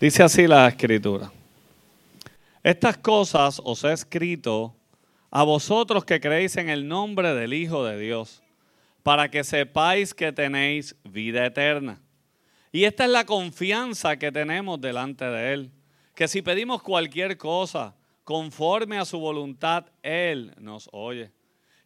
Dice así la escritura. Estas cosas os he escrito a vosotros que creéis en el nombre del Hijo de Dios, para que sepáis que tenéis vida eterna. Y esta es la confianza que tenemos delante de Él, que si pedimos cualquier cosa conforme a su voluntad, Él nos oye.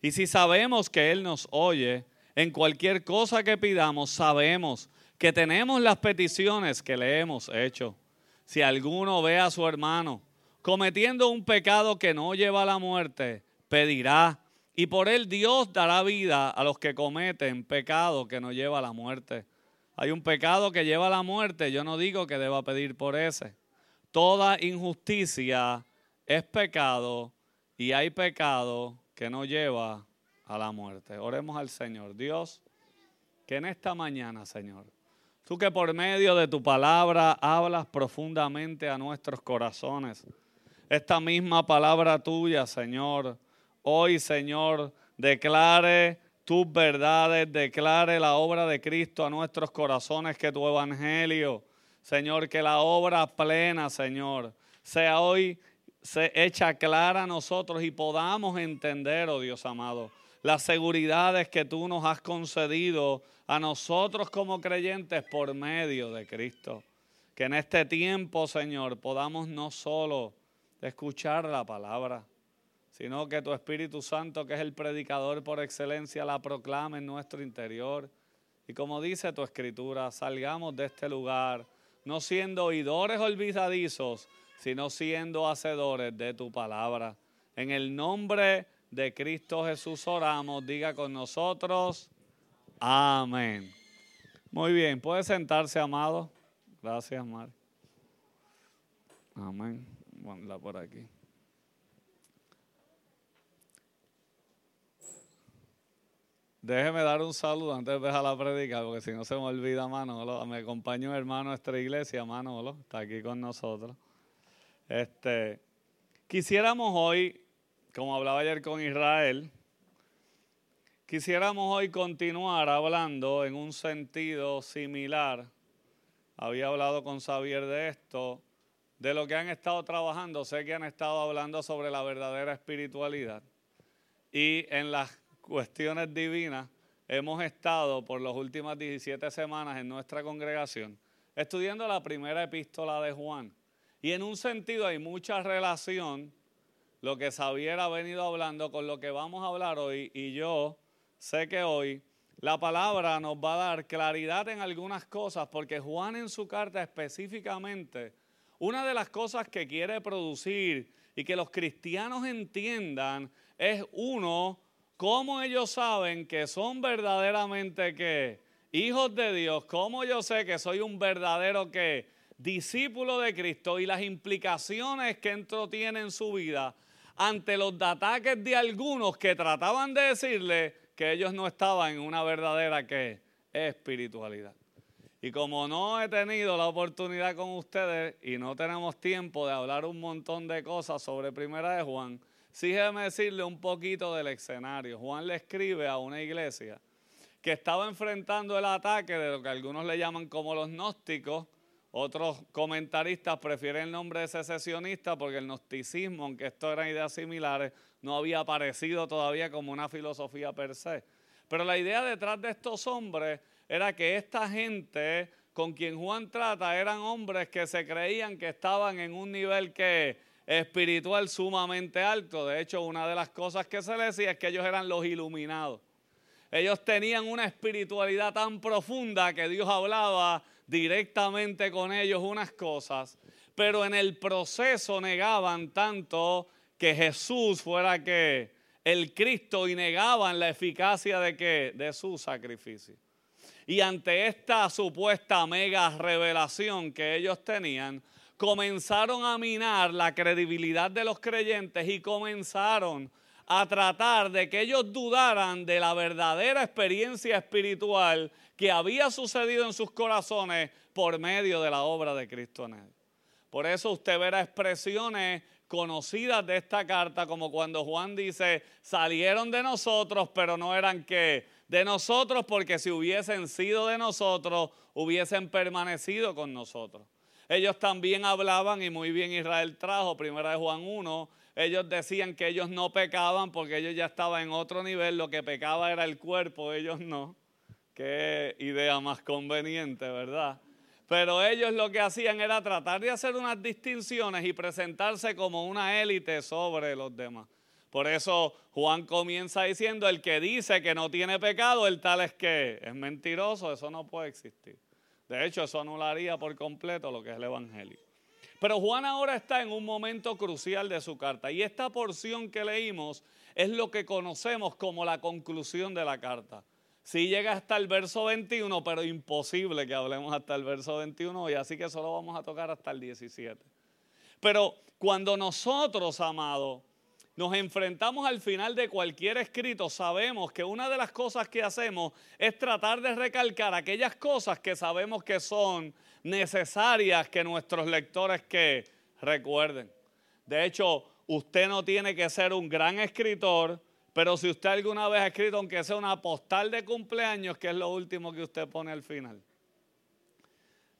Y si sabemos que Él nos oye, en cualquier cosa que pidamos, sabemos que tenemos las peticiones que le hemos hecho. Si alguno ve a su hermano cometiendo un pecado que no lleva a la muerte, pedirá, y por él Dios dará vida a los que cometen pecado que no lleva a la muerte. Hay un pecado que lleva a la muerte, yo no digo que deba pedir por ese. Toda injusticia es pecado y hay pecado que no lleva a la muerte. Oremos al Señor. Dios, que en esta mañana, Señor, tú que por medio de tu palabra hablas profundamente a nuestros corazones, esta misma palabra tuya, Señor, hoy, Señor, declare tus verdades, declare la obra de Cristo a nuestros corazones, que tu evangelio, Señor, que la obra plena, Señor, sea hoy se echa clara a nosotros y podamos entender, oh Dios amado, las seguridades que tú nos has concedido a nosotros como creyentes por medio de Cristo. Que en este tiempo, Señor, podamos no solo escuchar la palabra, sino que tu Espíritu Santo, que es el predicador por excelencia, la proclame en nuestro interior. Y como dice tu escritura, salgamos de este lugar, no siendo oidores olvidadizos, sino siendo hacedores de tu palabra. En el nombre de Cristo Jesús oramos, diga con nosotros, amén. Muy bien, puede sentarse, amado. Gracias, Mar. Amén. Ponla por aquí. Déjeme dar un saludo antes de dejar la predica, porque si no se me olvida Manolo. Me acompaña un hermano de nuestra iglesia, Manolo, está aquí con nosotros. Este, quisiéramos hoy, como hablaba ayer con Israel, quisiéramos hoy continuar hablando en un sentido similar. Había hablado con Xavier de esto, de lo que han estado trabajando. Sé que han estado hablando sobre la verdadera espiritualidad. Y en las cuestiones divinas, hemos estado por las últimas 17 semanas en nuestra congregación estudiando la primera epístola de Juan. Y en un sentido hay mucha relación lo que Xavier ha venido hablando con lo que vamos a hablar hoy. Y yo sé que hoy la palabra nos va a dar claridad en algunas cosas, porque Juan en su carta específicamente, una de las cosas que quiere producir y que los cristianos entiendan es uno, ¿Cómo ellos saben que son verdaderamente que hijos de Dios? ¿Cómo yo sé que soy un verdadero que discípulo de Cristo y las implicaciones que esto tiene en su vida ante los ataques de algunos que trataban de decirle que ellos no estaban en una verdadera que espiritualidad? Y como no he tenido la oportunidad con ustedes y no tenemos tiempo de hablar un montón de cosas sobre Primera de Juan, Sí, déjeme decirle un poquito del escenario. Juan le escribe a una iglesia que estaba enfrentando el ataque de lo que algunos le llaman como los gnósticos, otros comentaristas prefieren el nombre de secesionista porque el gnosticismo, aunque esto eran ideas similares, no había aparecido todavía como una filosofía per se. Pero la idea detrás de estos hombres era que esta gente con quien Juan trata eran hombres que se creían que estaban en un nivel que espiritual sumamente alto. De hecho, una de las cosas que se le decía es que ellos eran los iluminados. Ellos tenían una espiritualidad tan profunda que Dios hablaba directamente con ellos unas cosas, pero en el proceso negaban tanto que Jesús fuera que el Cristo y negaban la eficacia de que de su sacrificio. Y ante esta supuesta mega revelación que ellos tenían, comenzaron a minar la credibilidad de los creyentes y comenzaron a tratar de que ellos dudaran de la verdadera experiencia espiritual que había sucedido en sus corazones por medio de la obra de Cristo en él. Por eso usted verá expresiones conocidas de esta carta, como cuando Juan dice, salieron de nosotros, pero no eran que de nosotros, porque si hubiesen sido de nosotros, hubiesen permanecido con nosotros. Ellos también hablaban, y muy bien Israel trajo, primera de Juan 1, ellos decían que ellos no pecaban porque ellos ya estaban en otro nivel, lo que pecaba era el cuerpo, ellos no. Qué idea más conveniente, ¿verdad? Pero ellos lo que hacían era tratar de hacer unas distinciones y presentarse como una élite sobre los demás. Por eso Juan comienza diciendo, el que dice que no tiene pecado, el tal es que es mentiroso, eso no puede existir. De hecho, eso anularía por completo lo que es el Evangelio. Pero Juan ahora está en un momento crucial de su carta y esta porción que leímos es lo que conocemos como la conclusión de la carta. Sí llega hasta el verso 21, pero imposible que hablemos hasta el verso 21 y así que solo vamos a tocar hasta el 17. Pero cuando nosotros, amados, nos enfrentamos al final de cualquier escrito, sabemos que una de las cosas que hacemos es tratar de recalcar aquellas cosas que sabemos que son necesarias que nuestros lectores que recuerden. De hecho, usted no tiene que ser un gran escritor, pero si usted alguna vez ha escrito, aunque sea una postal de cumpleaños, que es lo último que usted pone al final.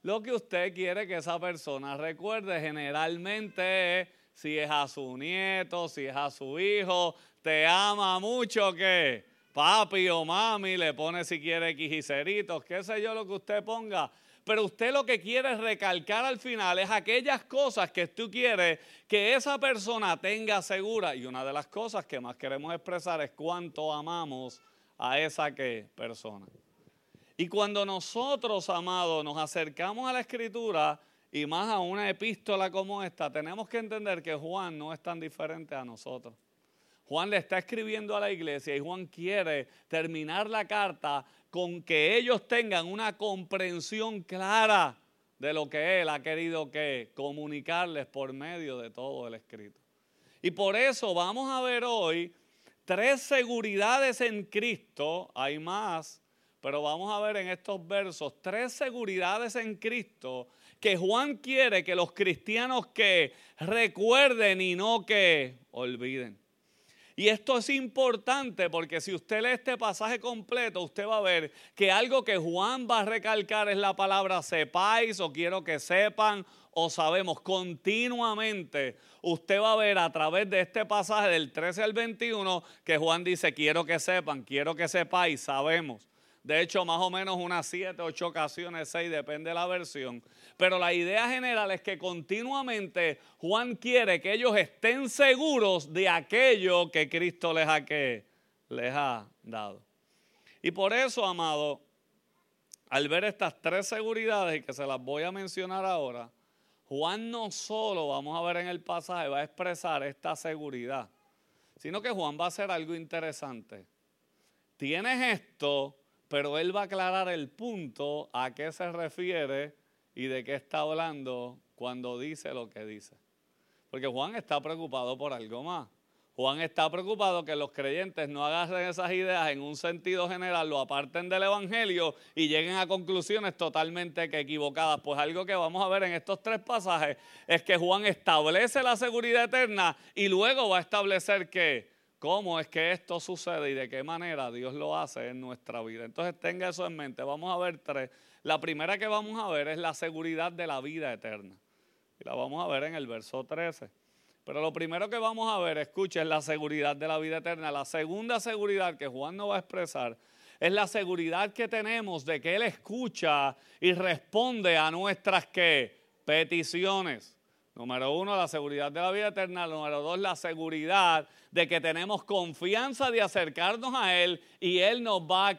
Lo que usted quiere que esa persona recuerde generalmente es si es a su nieto, si es a su hijo, te ama mucho que papi o mami le pone si quiere quijiceritos, qué sé yo lo que usted ponga. Pero usted lo que quiere recalcar al final es aquellas cosas que tú quieres que esa persona tenga segura. Y una de las cosas que más queremos expresar es cuánto amamos a esa persona. Y cuando nosotros, amados, nos acercamos a la escritura, y más a una epístola como esta, tenemos que entender que Juan no es tan diferente a nosotros. Juan le está escribiendo a la iglesia y Juan quiere terminar la carta con que ellos tengan una comprensión clara de lo que él ha querido que comunicarles por medio de todo el escrito. Y por eso vamos a ver hoy tres seguridades en Cristo, hay más, pero vamos a ver en estos versos tres seguridades en Cristo que Juan quiere que los cristianos que recuerden y no que olviden. Y esto es importante porque si usted lee este pasaje completo, usted va a ver que algo que Juan va a recalcar es la palabra sepáis o quiero que sepan o sabemos continuamente. Usted va a ver a través de este pasaje del 13 al 21 que Juan dice quiero que sepan, quiero que sepáis, sabemos. De hecho, más o menos unas siete, ocho ocasiones, seis, depende de la versión. Pero la idea general es que continuamente Juan quiere que ellos estén seguros de aquello que Cristo les ha, que, les ha dado. Y por eso, amado, al ver estas tres seguridades y que se las voy a mencionar ahora, Juan no solo, vamos a ver en el pasaje, va a expresar esta seguridad, sino que Juan va a hacer algo interesante. Tienes esto, pero él va a aclarar el punto a qué se refiere y de qué está hablando cuando dice lo que dice. Porque Juan está preocupado por algo más. Juan está preocupado que los creyentes no agarren esas ideas en un sentido general, lo aparten del Evangelio y lleguen a conclusiones totalmente equivocadas. Pues algo que vamos a ver en estos tres pasajes es que Juan establece la seguridad eterna y luego va a establecer que cómo es que esto sucede y de qué manera Dios lo hace en nuestra vida. Entonces tenga eso en mente. Vamos a ver tres. La primera que vamos a ver es la seguridad de la vida eterna. Y la vamos a ver en el verso 13. Pero lo primero que vamos a ver, escucha, es la seguridad de la vida eterna. La segunda seguridad que Juan nos va a expresar es la seguridad que tenemos de que Él escucha y responde a nuestras peticiones. Número uno, la seguridad de la vida eterna. Número dos, la seguridad de que tenemos confianza de acercarnos a Él y Él nos va a,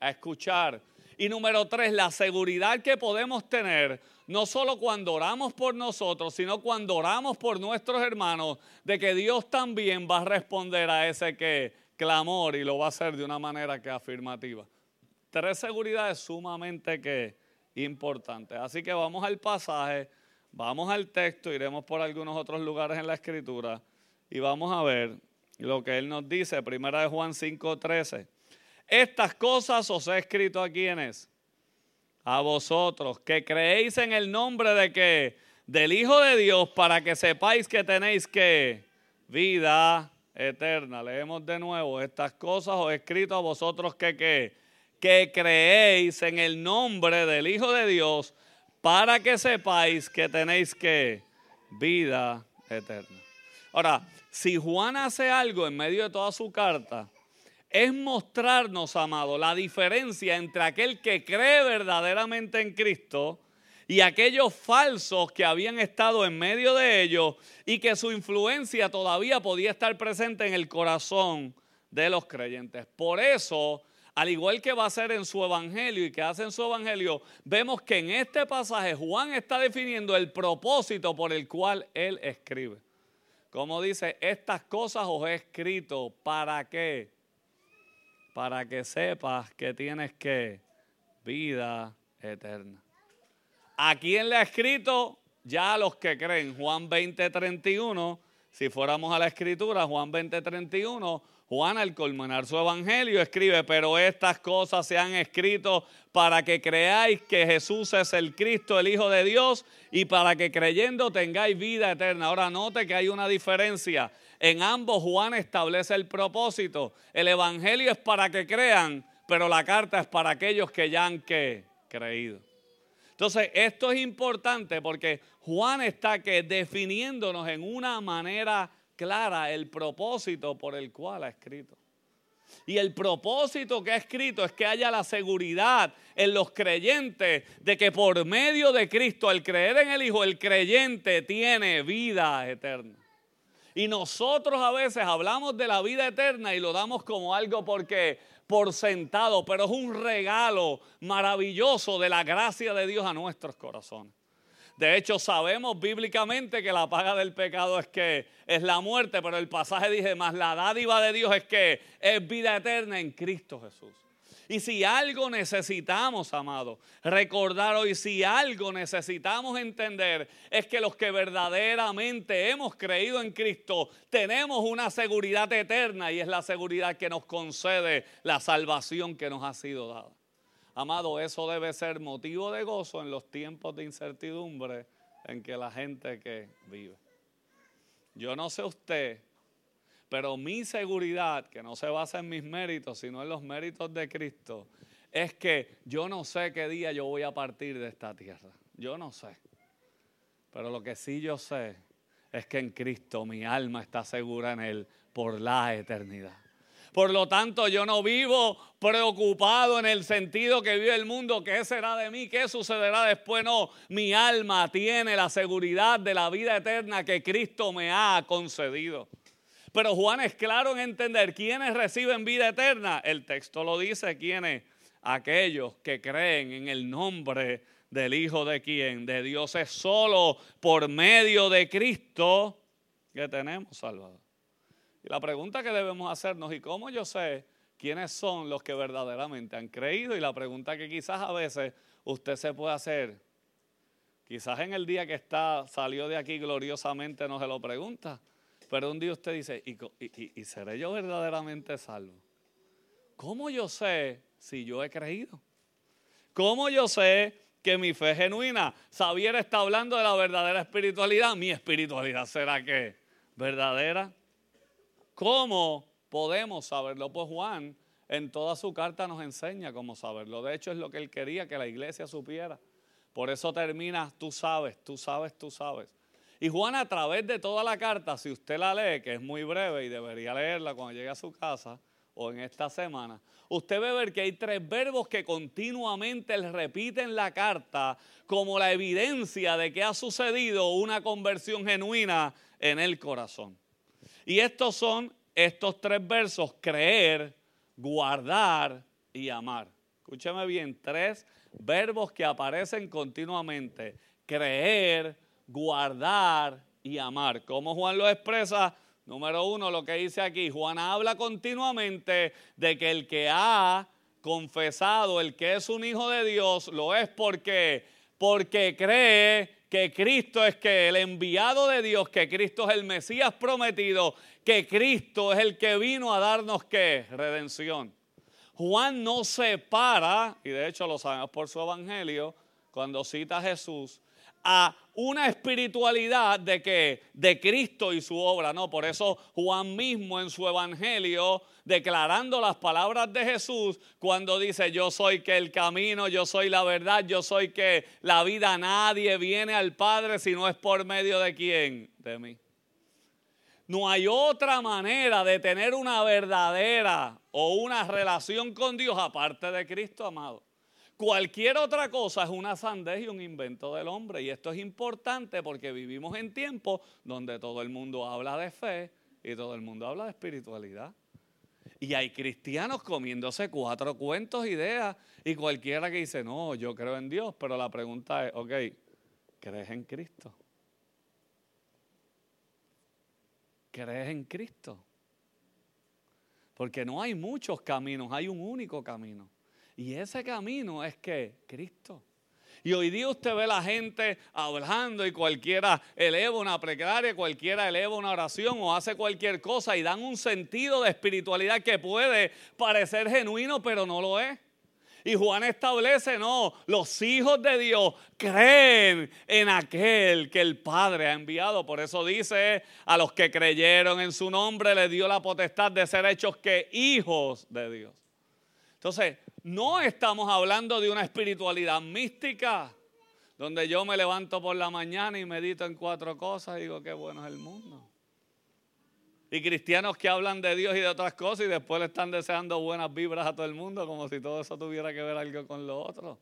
a escuchar. Y número tres, la seguridad que podemos tener, no solo cuando oramos por nosotros, sino cuando oramos por nuestros hermanos, de que Dios también va a responder a ese que clamor y lo va a hacer de una manera que afirmativa. Tres seguridades sumamente importantes. Así que vamos al pasaje Vamos al texto, iremos por algunos otros lugares en la escritura y vamos a ver lo que él nos dice, primera de Juan 5:13. Estas cosas os he escrito a quienes, a vosotros, que creéis en el nombre de que del Hijo de Dios, para que sepáis que tenéis que vida eterna. Leemos de nuevo, estas cosas os he escrito a vosotros que, que, que creéis en el nombre del Hijo de Dios para que sepáis que tenéis que vida eterna. Ahora, si Juan hace algo en medio de toda su carta, es mostrarnos, amado, la diferencia entre aquel que cree verdaderamente en Cristo y aquellos falsos que habían estado en medio de ellos y que su influencia todavía podía estar presente en el corazón de los creyentes. Por eso, al igual que va a ser en su evangelio y que hace en su evangelio, vemos que en este pasaje Juan está definiendo el propósito por el cual él escribe. Como dice, estas cosas os he escrito para qué? Para que sepas que tienes que vida eterna. ¿A quién le ha escrito? Ya a los que creen. Juan 20, 31. Si fuéramos a la escritura, Juan 20, 31. Juan al culminar su evangelio escribe, pero estas cosas se han escrito para que creáis que Jesús es el Cristo, el Hijo de Dios, y para que creyendo tengáis vida eterna. Ahora note que hay una diferencia. En ambos Juan establece el propósito. El evangelio es para que crean, pero la carta es para aquellos que ya han creído. Entonces, esto es importante porque Juan está que definiéndonos en una manera clara el propósito por el cual ha escrito. Y el propósito que ha escrito es que haya la seguridad en los creyentes de que por medio de Cristo, al creer en el Hijo, el creyente tiene vida eterna. Y nosotros a veces hablamos de la vida eterna y lo damos como algo porque por sentado, pero es un regalo maravilloso de la gracia de Dios a nuestros corazones. De hecho, sabemos bíblicamente que la paga del pecado es que es la muerte, pero el pasaje dice más, la dádiva de Dios es que es vida eterna en Cristo Jesús. Y si algo necesitamos, amado, recordar hoy, si algo necesitamos entender, es que los que verdaderamente hemos creído en Cristo, tenemos una seguridad eterna y es la seguridad que nos concede la salvación que nos ha sido dada. Amado, eso debe ser motivo de gozo en los tiempos de incertidumbre en que la gente que vive. Yo no sé usted, pero mi seguridad, que no se basa en mis méritos, sino en los méritos de Cristo, es que yo no sé qué día yo voy a partir de esta tierra. Yo no sé. Pero lo que sí yo sé es que en Cristo mi alma está segura en Él por la eternidad. Por lo tanto, yo no vivo preocupado en el sentido que vive el mundo, qué será de mí, qué sucederá después. No, mi alma tiene la seguridad de la vida eterna que Cristo me ha concedido. Pero Juan es claro en entender quiénes reciben vida eterna. El texto lo dice, quiénes, aquellos que creen en el nombre del Hijo de quien, de Dios es solo por medio de Cristo que tenemos Salvador. La pregunta que debemos hacernos, ¿y cómo yo sé quiénes son los que verdaderamente han creído? Y la pregunta que quizás a veces usted se puede hacer, quizás en el día que está, salió de aquí gloriosamente, no se lo pregunta. Pero un día usted dice, ¿y, seré yo verdaderamente salvo? ¿Cómo yo sé si yo he creído? ¿Cómo yo sé que mi fe es genuina? Xavier está hablando de la verdadera espiritualidad. ¿Mi espiritualidad será que verdadera? ¿Cómo podemos saberlo? Pues Juan en toda su carta nos enseña cómo saberlo. De hecho es lo que él quería que la iglesia supiera. Por eso termina, tú sabes, tú sabes, tú sabes. Y Juan a través de toda la carta, si usted la lee, que es muy breve y debería leerla cuando llegue a su casa o en esta semana, usted ve ver que hay tres verbos que continuamente él repite en la carta como la evidencia de que ha sucedido una conversión genuina en el corazón. Y estos son estos tres versos, creer, guardar y amar. Escúcheme bien, tres verbos que aparecen continuamente. Creer, guardar y amar. ¿Cómo Juan lo expresa? Número uno, lo que dice aquí, Juan habla continuamente de que el que ha confesado, el que es un hijo de Dios, lo es porque, porque cree que Cristo es que el enviado de Dios, que Cristo es el Mesías prometido, que Cristo es el que vino a darnos qué? Redención. Juan no separa, y de hecho lo sabemos por su evangelio, cuando cita a Jesús, a una espiritualidad de que de Cristo y su obra, no, por eso Juan mismo en su evangelio declarando las palabras de Jesús cuando dice, "Yo soy que el camino, yo soy la verdad, yo soy que la vida nadie viene al Padre si no es por medio de quién? De mí." No hay otra manera de tener una verdadera o una relación con Dios aparte de Cristo, amado. Cualquier otra cosa es una sandez y un invento del hombre. Y esto es importante porque vivimos en tiempos donde todo el mundo habla de fe y todo el mundo habla de espiritualidad. Y hay cristianos comiéndose cuatro cuentos, ideas, y cualquiera que dice, no, yo creo en Dios, pero la pregunta es, ok, ¿crees en Cristo? ¿Crees en Cristo? Porque no hay muchos caminos, hay un único camino. Y ese camino es que Cristo. Y hoy día usted ve la gente hablando y cualquiera eleva una precaria, cualquiera eleva una oración o hace cualquier cosa y dan un sentido de espiritualidad que puede parecer genuino, pero no lo es. Y Juan establece, no, los hijos de Dios creen en aquel que el Padre ha enviado. Por eso dice, a los que creyeron en su nombre le dio la potestad de ser hechos que hijos de Dios. Entonces, no estamos hablando de una espiritualidad mística, donde yo me levanto por la mañana y medito en cuatro cosas y digo, qué bueno es el mundo. Y cristianos que hablan de Dios y de otras cosas y después le están deseando buenas vibras a todo el mundo, como si todo eso tuviera que ver algo con lo otro.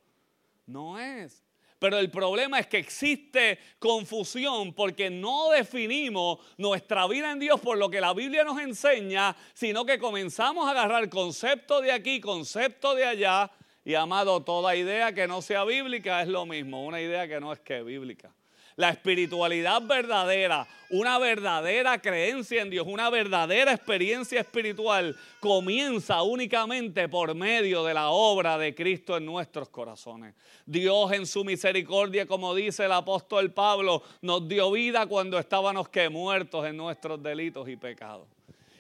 No es. Pero el problema es que existe confusión porque no definimos nuestra vida en Dios por lo que la Biblia nos enseña, sino que comenzamos a agarrar concepto de aquí, concepto de allá, y amado, toda idea que no sea bíblica es lo mismo, una idea que no es que bíblica. La espiritualidad verdadera, una verdadera creencia en Dios, una verdadera experiencia espiritual comienza únicamente por medio de la obra de Cristo en nuestros corazones. Dios en su misericordia, como dice el apóstol Pablo, nos dio vida cuando estábamos que muertos en nuestros delitos y pecados.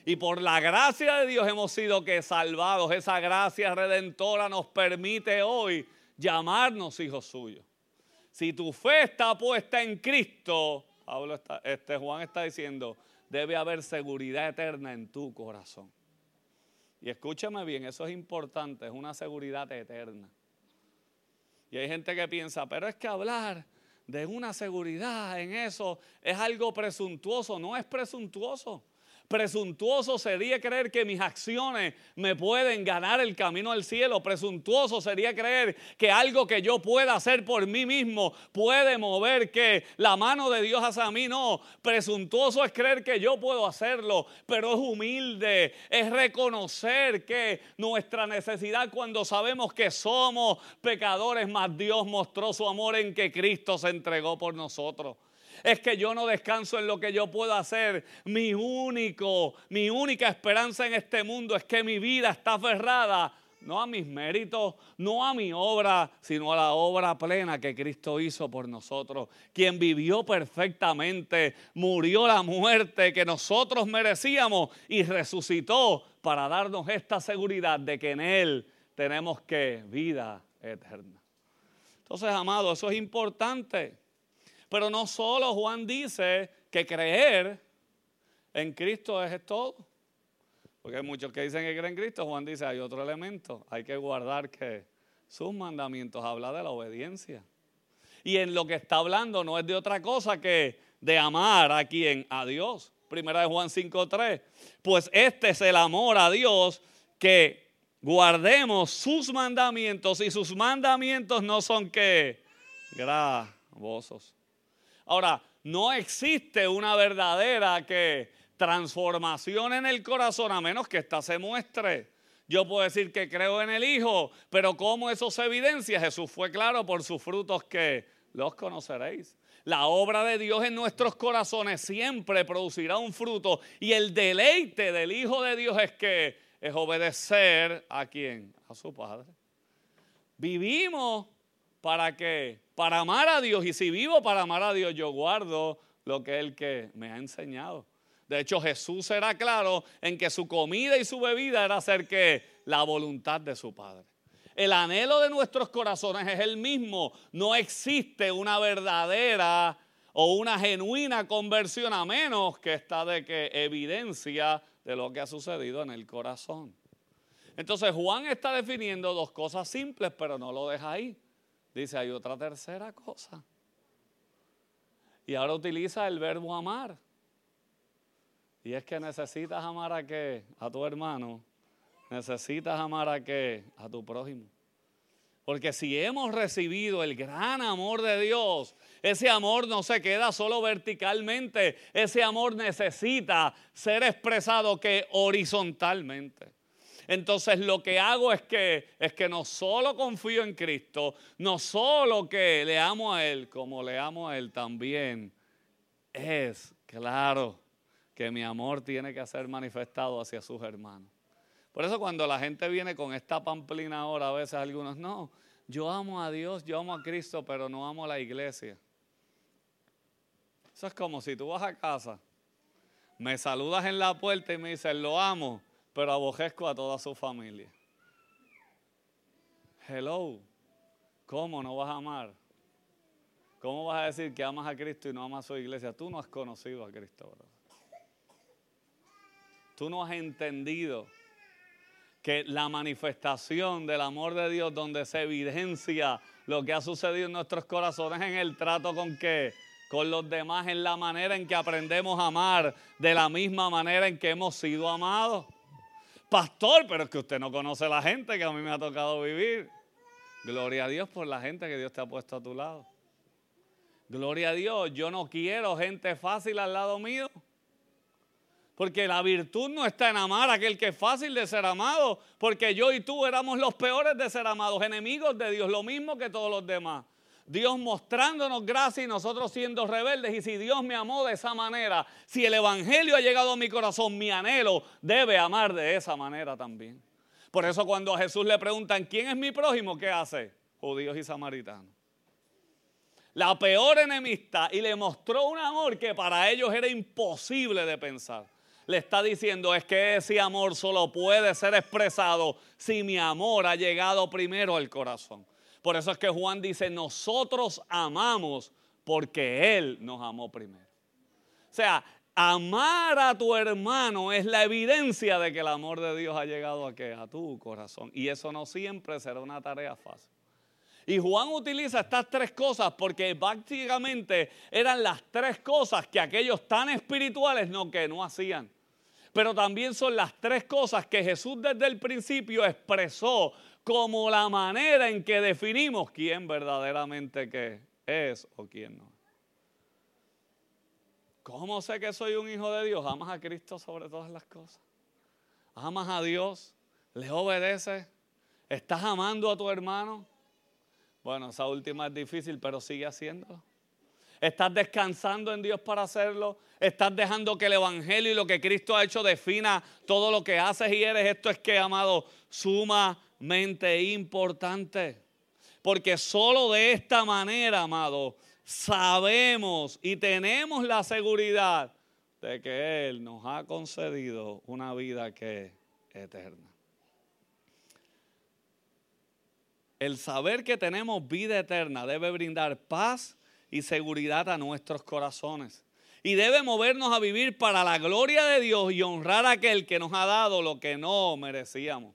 Y por la gracia de Dios hemos sido que salvados. Esa gracia redentora nos permite hoy llamarnos hijos suyos. Si tu fe está puesta en Cristo, Pablo este Juan está diciendo, debe haber seguridad eterna en tu corazón. Y escúchame bien, eso es importante, es una seguridad eterna. Y hay gente que piensa, pero es que hablar de una seguridad en eso es algo presuntuoso, no es presuntuoso. Presuntuoso sería creer que mis acciones me pueden ganar el camino al cielo. Presuntuoso sería creer que algo que yo pueda hacer por mí mismo puede mover que la mano de Dios hacia mí. No, presuntuoso es creer que yo puedo hacerlo, pero es humilde, es reconocer que nuestra necesidad cuando sabemos que somos pecadores, más Dios mostró su amor en que Cristo se entregó por nosotros es que yo no descanso en lo que yo puedo hacer. Mi único, mi única esperanza en este mundo es que mi vida está aferrada no a mis méritos, no a mi obra, sino a la obra plena que Cristo hizo por nosotros, quien vivió perfectamente, murió la muerte que nosotros merecíamos y resucitó para darnos esta seguridad de que en Él tenemos que vida eterna. Entonces, amado, eso es importante. Pero no solo Juan dice que creer en Cristo es todo. Porque hay muchos que dicen que creen en Cristo. Juan dice, hay otro elemento. Hay que guardar que sus mandamientos habla de la obediencia. Y en lo que está hablando no es de otra cosa que de amar a quien, a Dios. Primera de Juan 5.3. Pues este es el amor a Dios que guardemos sus mandamientos y sus mandamientos no son que gravosos. Ahora, no existe una verdadera que transformación en el corazón a menos que ésta se muestre. Yo puedo decir que creo en el Hijo, pero ¿cómo eso se evidencia? Jesús fue claro por sus frutos que los conoceréis. La obra de Dios en nuestros corazones siempre producirá un fruto y el deleite del Hijo de Dios es que es obedecer a quién? A su Padre. Vivimos para qué? Para amar a Dios. Y si vivo para amar a Dios, yo guardo lo que Él que me ha enseñado. De hecho, Jesús era claro en que su comida y su bebida era hacer que la voluntad de su Padre. El anhelo de nuestros corazones es el mismo. No existe una verdadera o una genuina conversión a menos que esta de que evidencia de lo que ha sucedido en el corazón. Entonces Juan está definiendo dos cosas simples, pero no lo deja ahí. Dice, hay otra tercera cosa. Y ahora utiliza el verbo amar. Y es que necesitas amar a qué? A tu hermano. Necesitas amar a qué? A tu prójimo. Porque si hemos recibido el gran amor de Dios, ese amor no se queda solo verticalmente, ese amor necesita ser expresado que horizontalmente. Entonces lo que hago es que, es que no solo confío en Cristo, no solo que le amo a Él, como le amo a Él también, es claro que mi amor tiene que ser manifestado hacia sus hermanos. Por eso cuando la gente viene con esta pamplina ahora, a veces algunos, no, yo amo a Dios, yo amo a Cristo, pero no amo a la iglesia. Eso es como si tú vas a casa, me saludas en la puerta y me dices, lo amo, pero abojezco a toda su familia. Hello, ¿cómo no vas a amar? ¿Cómo vas a decir que amas a Cristo y no amas a su iglesia? Tú no has conocido a Cristo, ¿verdad? Tú no has entendido que la manifestación del amor de Dios, donde se evidencia lo que ha sucedido en nuestros corazones, en el trato con que con los demás, en la manera en que aprendemos a amar, de la misma manera en que hemos sido amados. Pastor, pero es que usted no conoce la gente que a mí me ha tocado vivir. Gloria a Dios por la gente que Dios te ha puesto a tu lado. Gloria a Dios, yo no quiero gente fácil al lado mío. Porque la virtud no está en amar a aquel que es fácil de ser amado. Porque yo y tú éramos los peores de ser amados, enemigos de Dios, lo mismo que todos los demás. Dios mostrándonos gracia y nosotros siendo rebeldes. Y si Dios me amó de esa manera, si el Evangelio ha llegado a mi corazón, mi anhelo debe amar de esa manera también. Por eso cuando a Jesús le preguntan, ¿quién es mi prójimo? ¿Qué hace? Judíos y samaritanos. La peor enemista y le mostró un amor que para ellos era imposible de pensar le está diciendo es que ese amor solo puede ser expresado si mi amor ha llegado primero al corazón. Por eso es que Juan dice, nosotros amamos porque Él nos amó primero. O sea, amar a tu hermano es la evidencia de que el amor de Dios ha llegado a, tu corazón. Y eso no siempre será una tarea fácil. Y Juan utiliza estas tres cosas porque prácticamente eran las tres cosas que aquellos tan espirituales no que no hacían pero también son las tres cosas que Jesús desde el principio expresó como la manera en que definimos quién verdaderamente que es o quién no. ¿Cómo sé que soy un hijo de Dios? Amas a Cristo sobre todas las cosas. Amas a Dios, le obedeces, estás amando a tu hermano. Bueno, esa última es difícil, pero sigue haciéndolo. Estás descansando en Dios para hacerlo. Estás dejando que el Evangelio y lo que Cristo ha hecho defina todo lo que haces y eres. Esto es que, amado, sumamente importante. Porque solo de esta manera, amado, sabemos y tenemos la seguridad de que Él nos ha concedido una vida que es eterna. El saber que tenemos vida eterna debe brindar paz y seguridad a nuestros corazones. Y debe movernos a vivir para la gloria de Dios y honrar a aquel que nos ha dado lo que no merecíamos.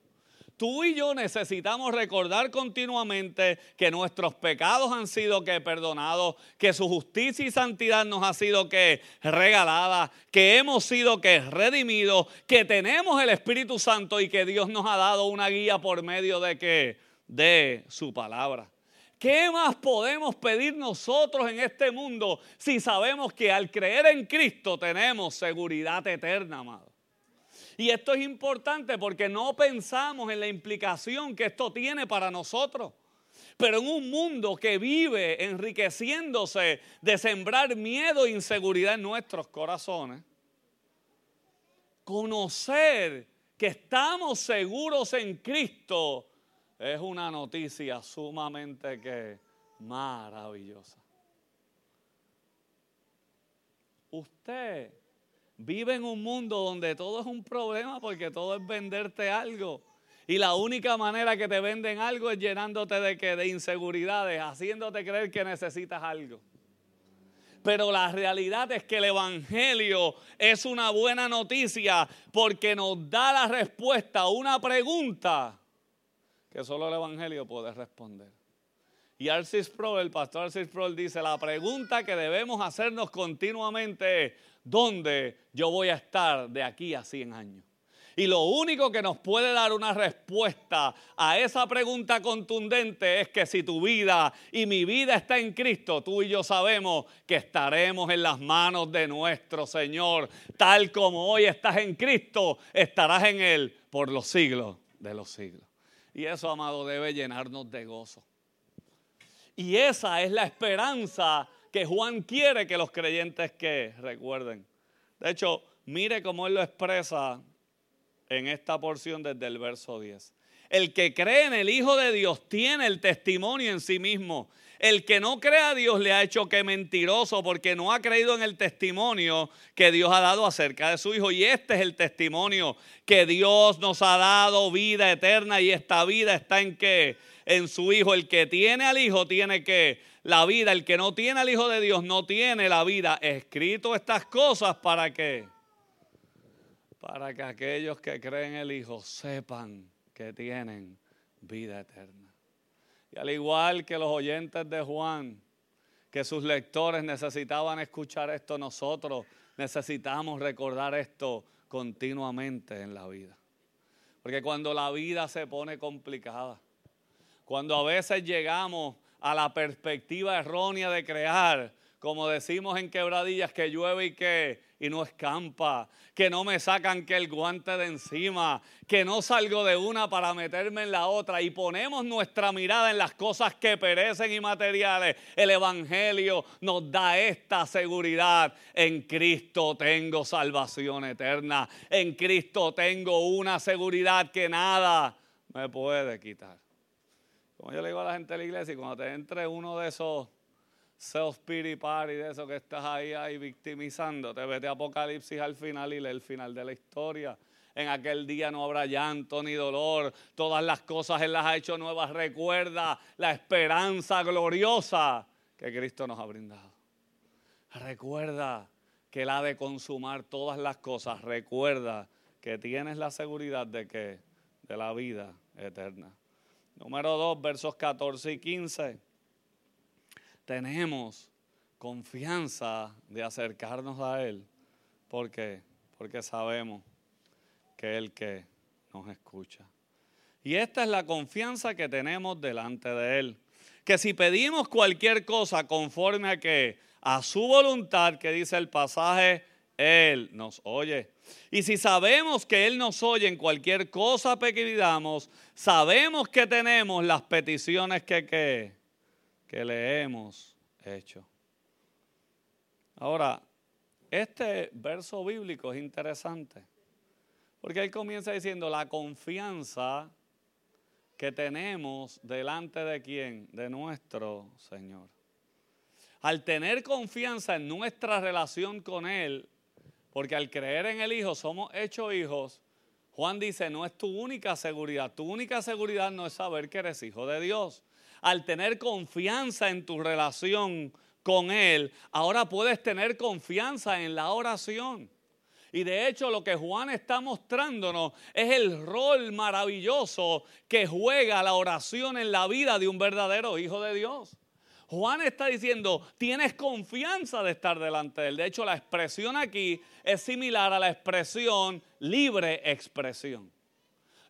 Tú y yo necesitamos recordar continuamente que nuestros pecados han sido que perdonados, que su justicia y santidad nos ha sido que regalada, que hemos sido que redimidos, que tenemos el Espíritu Santo y que Dios nos ha dado una guía por medio de que de su palabra. ¿Qué más podemos pedir nosotros en este mundo si sabemos que al creer en Cristo tenemos seguridad eterna, amado? Y esto es importante porque no pensamos en la implicación que esto tiene para nosotros. Pero en un mundo que vive enriqueciéndose de sembrar miedo e inseguridad en nuestros corazones, conocer que estamos seguros en Cristo es una noticia sumamente que maravillosa. Usted vive en un mundo donde todo es un problema porque todo es venderte algo. Y la única manera que te venden algo es llenándote de, de inseguridades, haciéndote creer que necesitas algo. Pero la realidad es que el Evangelio es una buena noticia porque nos da la respuesta a una pregunta que solo el Evangelio puede responder. Y Arcis Pro, el pastor Arcis Pro, dice, la pregunta que debemos hacernos continuamente es, ¿dónde yo voy a estar de aquí a 100 años? Y lo único que nos puede dar una respuesta a esa pregunta contundente es que si tu vida y mi vida está en Cristo, tú y yo sabemos que estaremos en las manos de nuestro Señor. Tal como hoy estás en Cristo, estarás en Él por los siglos de los siglos. Y eso, amado, debe llenarnos de gozo. Y esa es la esperanza que Juan quiere que los creyentes que recuerden. De hecho, mire cómo él lo expresa en esta porción desde el verso 10. El que cree en el Hijo de Dios tiene el testimonio en sí mismo. El que no cree a Dios le ha hecho que mentiroso porque no ha creído en el testimonio que Dios ha dado acerca de su Hijo. Y este es el testimonio que Dios nos ha dado vida eterna y esta vida está en qué? En su Hijo. El que tiene al Hijo tiene que la vida. El que no tiene al Hijo de Dios no tiene la vida. Escrito estas cosas para que para que aquellos que creen en el Hijo sepan que tienen vida eterna. Y al igual que los oyentes de Juan, que sus lectores necesitaban escuchar esto, nosotros necesitamos recordar esto continuamente en la vida. Porque cuando la vida se pone complicada, cuando a veces llegamos a la perspectiva errónea de crear, como decimos en quebradillas, que llueve y que y no escampa, que no me sacan que el guante de encima, que no salgo de una para meterme en la otra y ponemos nuestra mirada en las cosas que perecen y materiales. El Evangelio nos da esta seguridad. En Cristo tengo salvación eterna. En Cristo tengo una seguridad que nada me puede quitar. Como yo le digo a la gente de la iglesia, cuando te entre uno de esos self-pity party de eso que estás ahí, ahí victimizándote. Vete a Apocalipsis al final y lee el final de la historia. En aquel día no habrá llanto ni dolor. Todas las cosas Él las ha hecho nuevas. Recuerda la esperanza gloriosa que Cristo nos ha brindado. Recuerda que Él ha de consumar todas las cosas. Recuerda que tienes la seguridad de que de la vida eterna. Número 2, versos 14 y 15 tenemos confianza de acercarnos a Él. ¿Por qué? Porque sabemos que Él que nos escucha. Y esta es la confianza que tenemos delante de Él. Que si pedimos cualquier cosa conforme a que a su voluntad, que dice el pasaje, Él nos oye. Y si sabemos que Él nos oye en cualquier cosa que pidamos, sabemos que tenemos las peticiones que, que que le hemos hecho. Ahora, este verso bíblico es interesante, porque él comienza diciendo la confianza que tenemos delante de quién, de nuestro Señor. Al tener confianza en nuestra relación con Él, porque al creer en el Hijo somos hechos hijos, Juan dice, no es tu única seguridad, tu única seguridad no es saber que eres hijo de Dios al tener confianza en tu relación con Él, ahora puedes tener confianza en la oración. Y de hecho lo que Juan está mostrándonos es el rol maravilloso que juega la oración en la vida de un verdadero hijo de Dios. Juan está diciendo, tienes confianza de estar delante de él. De hecho, la expresión aquí es similar a la expresión libre expresión.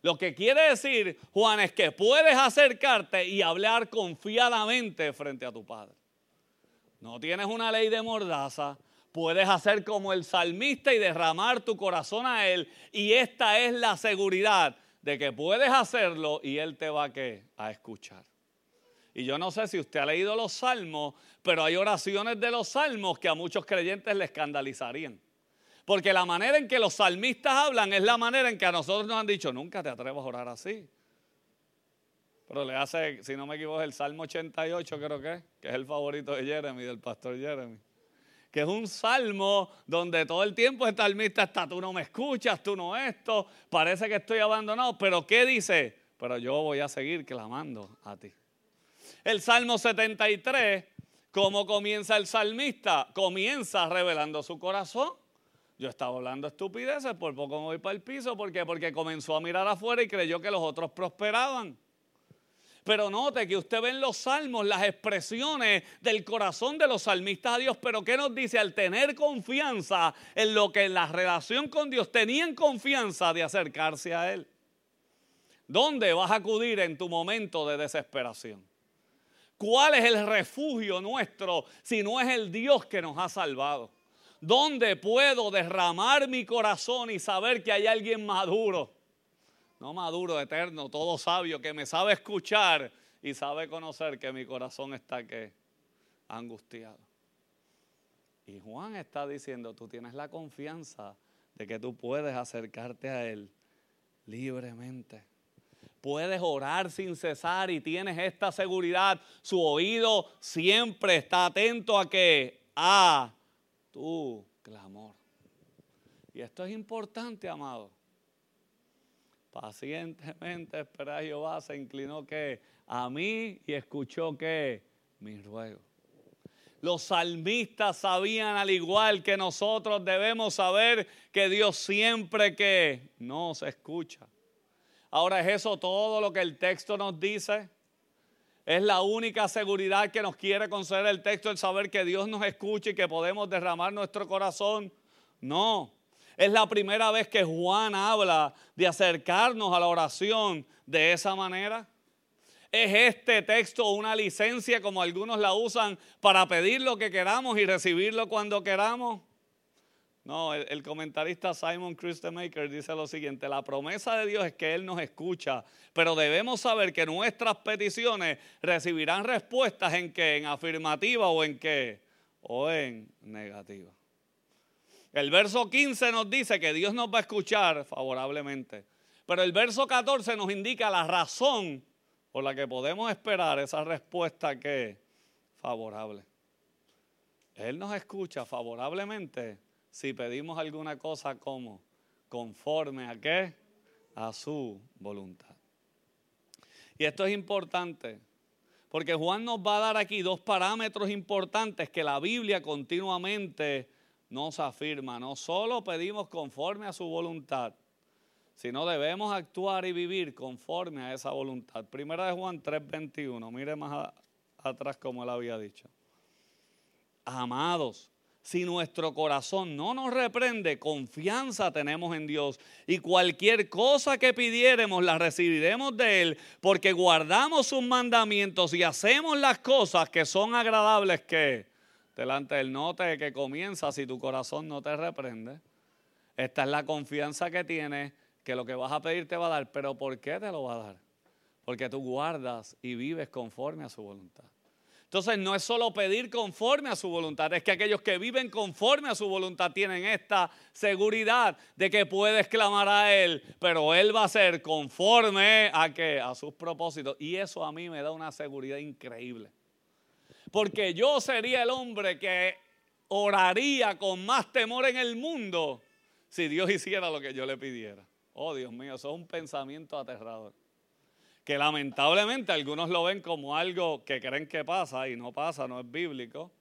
Lo que quiere decir, Juan, es que puedes acercarte y hablar confiadamente frente a tu Padre. No tienes una ley de mordaza, puedes hacer como el salmista y derramar tu corazón a Él. Y esta es la seguridad de que puedes hacerlo y Él te va a, escuchar. Y yo no sé si usted ha leído los salmos, pero hay oraciones de los salmos que a muchos creyentes le escandalizarían. Porque la manera en que los salmistas hablan es la manera en que a nosotros nos han dicho, nunca te atrevas a orar así. Pero le hace, si no me equivoco, el Salmo 88 creo que es, que es el favorito de Jeremy, del pastor Jeremy. que es un salmo donde todo el tiempo el salmista está, tú no me escuchas, tú no esto, parece que estoy abandonado, pero ¿qué dice? Pero yo voy a seguir clamando a ti. El Salmo 73, ¿cómo comienza el salmista? Comienza revelando su corazón. Yo estaba hablando estupideces, por poco me voy para el piso. ¿Por qué? Porque comenzó a mirar afuera y creyó que los otros prosperaban. Pero note que usted ve en los salmos las expresiones del corazón de los salmistas a Dios. Pero ¿qué nos dice? Al tener confianza en lo que en la relación con Dios tenían confianza de acercarse a Él. ¿Dónde vas a acudir en tu momento de desesperación? ¿Cuál es el refugio nuestro si no es el Dios que nos ha salvado? ¿Dónde puedo derramar mi corazón y saber que hay alguien maduro? No maduro, eterno, todo sabio, que me sabe escuchar y sabe conocer que mi corazón está que angustiado. Y Juan está diciendo, tú tienes la confianza de que tú puedes acercarte a Él libremente puedes orar sin cesar y tienes esta seguridad. Su oído siempre está atento a que a tu clamor. Y esto es importante, amado. Pacientemente espera Jehová, se inclinó que a mí y escuchó que mi ruego. Los salmistas sabían al igual que nosotros debemos saber que Dios siempre que nos escucha. Ahora, ¿es eso todo lo que el texto nos dice? ¿Es la única seguridad que nos quiere conceder el texto el saber que Dios nos escucha y que podemos derramar nuestro corazón? No. Es la primera vez que Juan habla de acercarnos a la oración de esa manera. ¿Es este texto una licencia como algunos la usan para pedir lo que queramos y recibirlo cuando queramos? No, el, comentarista Simon Christemaker dice lo siguiente, la promesa de Dios es que Él nos escucha, pero debemos saber que nuestras peticiones recibirán respuestas en qué, en afirmativa o en qué, o en negativa. El verso 15 nos dice que Dios nos va a escuchar favorablemente, pero el verso 14 nos indica la razón por la que podemos esperar esa respuesta que favorable. Él nos escucha favorablemente si pedimos alguna cosa como conforme a qué? A su voluntad. Y esto es importante, porque Juan nos va a dar aquí dos parámetros importantes que la Biblia continuamente nos afirma. No solo pedimos conforme a su voluntad, sino debemos actuar y vivir conforme a esa voluntad. Primera de Juan 3:21, mire más atrás como él había dicho. Amados, si nuestro corazón no nos reprende, confianza tenemos en Dios. Y cualquier cosa que pidiéremos la recibiremos de Él, porque guardamos sus mandamientos y hacemos las cosas que son agradables que delante del note que comienza si tu corazón no te reprende. Esta es la confianza que tienes, que lo que vas a pedir te va a dar. Pero ¿por qué te lo va a dar? Porque tú guardas y vives conforme a su voluntad. Entonces no es solo pedir conforme a su voluntad, es que aquellos que viven conforme a su voluntad tienen esta seguridad de que puedes clamar a Él, pero Él va a ser conforme a que a sus propósitos. Y eso a mí me da una seguridad increíble. Porque yo sería el hombre que oraría con más temor en el mundo si Dios hiciera lo que yo le pidiera. Oh Dios mío, eso es un pensamiento aterrador que lamentablemente algunos lo ven como algo que creen que pasa y no pasa, no es bíblico.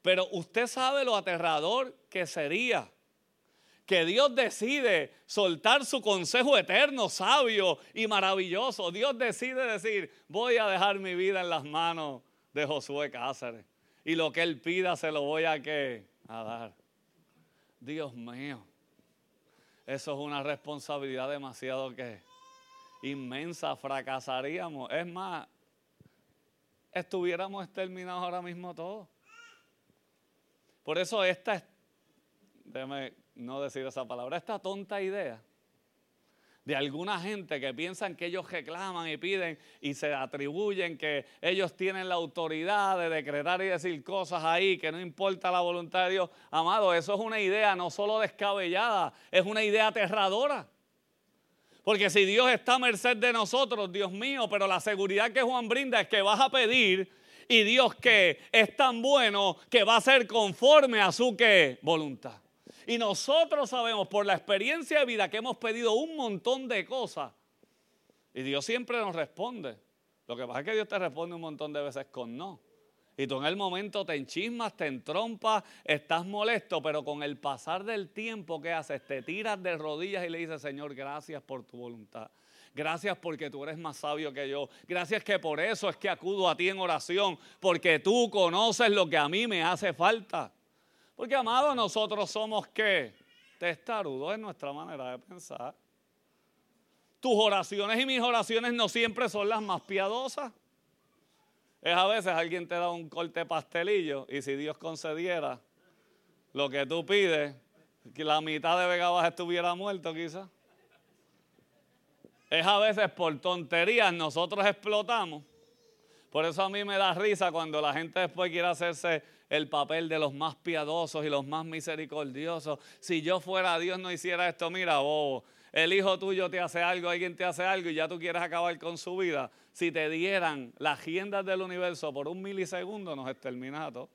Pero usted sabe lo aterrador que sería que Dios decide soltar su consejo eterno, sabio y maravilloso. Dios decide decir, voy a dejar mi vida en las manos de Josué Cáceres. Y lo que él pida se lo voy a, a dar. Dios mío, eso es una responsabilidad demasiado que inmensa, fracasaríamos. Es más, estuviéramos terminados ahora mismo todos. Por eso esta, déjeme no decir esa palabra, esta tonta idea de alguna gente que piensan que ellos reclaman y piden y se atribuyen que ellos tienen la autoridad de decretar y decir cosas ahí, que no importa la voluntad de Dios. Amado, eso es una idea no solo descabellada, es una idea aterradora. Porque si Dios está a merced de nosotros, Dios mío, pero la seguridad que Juan brinda es que vas a pedir Y Dios que es tan bueno que va a ser conforme a su voluntad. Y nosotros sabemos por la experiencia de vida que hemos pedido un montón de cosas. Y Dios siempre nos responde. Lo que pasa es que Dios te responde un montón de veces con no. Y tú en el momento te enchismas, te entrompas, estás molesto, pero con el pasar del tiempo, ¿qué haces? Te tiras de rodillas y le dices, Señor, gracias por tu voluntad. Gracias porque tú eres más sabio que yo. Gracias que por eso es que acudo a ti en oración, porque tú conoces lo que a mí me hace falta. Porque, amado, nosotros somos qué? Testarudos en nuestra manera de pensar. Tus oraciones y mis oraciones no siempre son las más piadosas. Es a veces alguien te da un corte pastelillo y si Dios concediera lo que tú pides, que la mitad de Vega Baja estuviera muerto quizás. Es a veces por tonterías nosotros explotamos. Por eso a mí me da risa cuando la gente después quiere hacerse el papel de los más piadosos y los más misericordiosos. Si yo fuera Dios no hiciera esto, mira, bobo, el hijo tuyo te hace algo, alguien te hace algo y ya tú quieres acabar con su vida. Si te dieran las agendas del universo por un milisegundo, nos extermina a todos.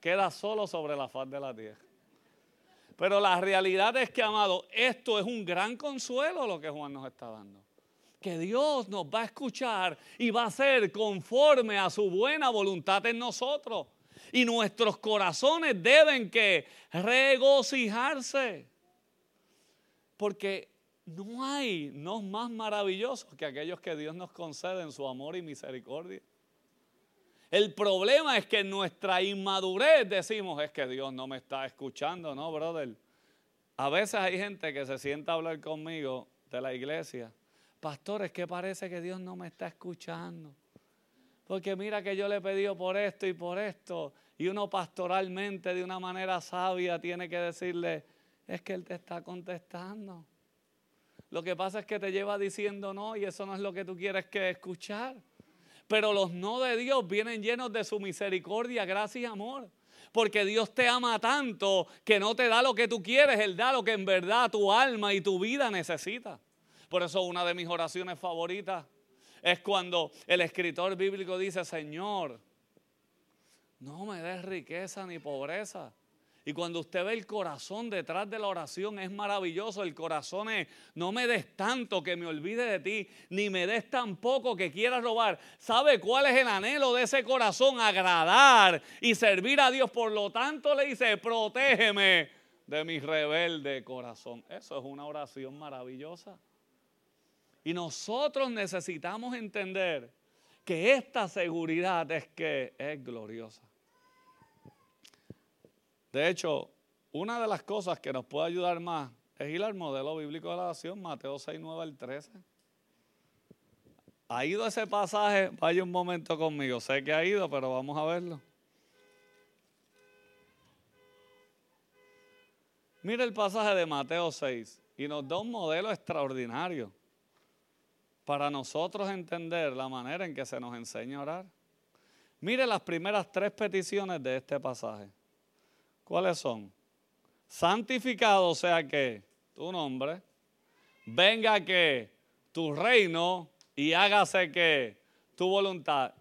Queda solo sobre la faz de la tierra. Pero la realidad es que, amado, esto es un gran consuelo lo que Juan nos está dando. Que Dios nos va a escuchar y va a ser conforme a su buena voluntad en nosotros. Y nuestros corazones deben que regocijarse. Porque no hay no más maravillosos que aquellos que Dios nos concede en su amor y misericordia. El problema es que en nuestra inmadurez decimos, es que Dios no me está escuchando, ¿no, brother? A veces hay gente que se sienta a hablar conmigo de la iglesia. Pastor, es que parece que Dios no me está escuchando. Porque mira que yo le he pedido por esto y por esto. Y uno pastoralmente, de una manera sabia, tiene que decirle, es que Él te está contestando. Lo que pasa es que te lleva diciendo no y eso no es lo que tú quieres que escuchar. Pero los no de Dios vienen llenos de su misericordia, gracia y amor. Porque Dios te ama tanto que no te da lo que tú quieres, Él da lo que en verdad tu alma y tu vida necesita. Por eso una de mis oraciones favoritas es cuando el escritor bíblico dice, Señor, no me des riqueza ni pobreza, y cuando usted ve el corazón detrás de la oración, es maravilloso. El corazón es, no me des tanto que me olvide de ti, ni me des tan poco que quieras robar. ¿Sabe cuál es el anhelo de ese corazón? Agradar y servir a Dios. Por lo tanto, le dice, protégeme de mi rebelde corazón. Eso es una oración maravillosa. Y nosotros necesitamos entender que esta seguridad es que es gloriosa. De hecho, una de las cosas que nos puede ayudar más es ir al modelo bíblico de la oración, Mateo 6, 9 al 13. ¿Ha ido ese pasaje? Vaya un momento conmigo. Sé que ha ido, pero vamos a verlo. Mira el pasaje de Mateo 6 y nos da un modelo extraordinario para nosotros entender la manera en que se nos enseña a orar. Mire las primeras tres peticiones de este pasaje. ¿Cuáles son? Santificado sea que tu nombre, venga que tu reino y hágase que tu voluntad.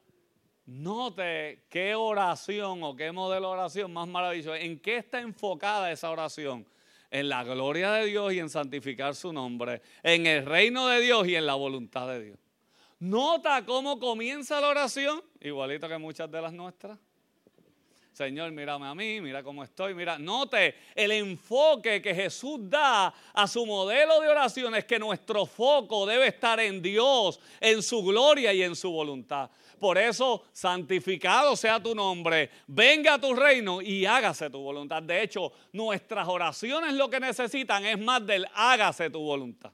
Note qué oración o qué modelo de oración más maravilloso. ¿En qué está enfocada esa oración? En la gloria de Dios y en santificar su nombre, en el reino de Dios y en la voluntad de Dios. Nota cómo comienza la oración, igualito que muchas de las nuestras. Señor, mírame a mí, mira cómo estoy, mira, note el enfoque que Jesús da a su modelo de oración es que nuestro foco debe estar en Dios, en su gloria y en su voluntad. Por eso, santificado sea tu nombre, venga a tu reino y hágase tu voluntad. De hecho, nuestras oraciones lo que necesitan es más del hágase tu voluntad.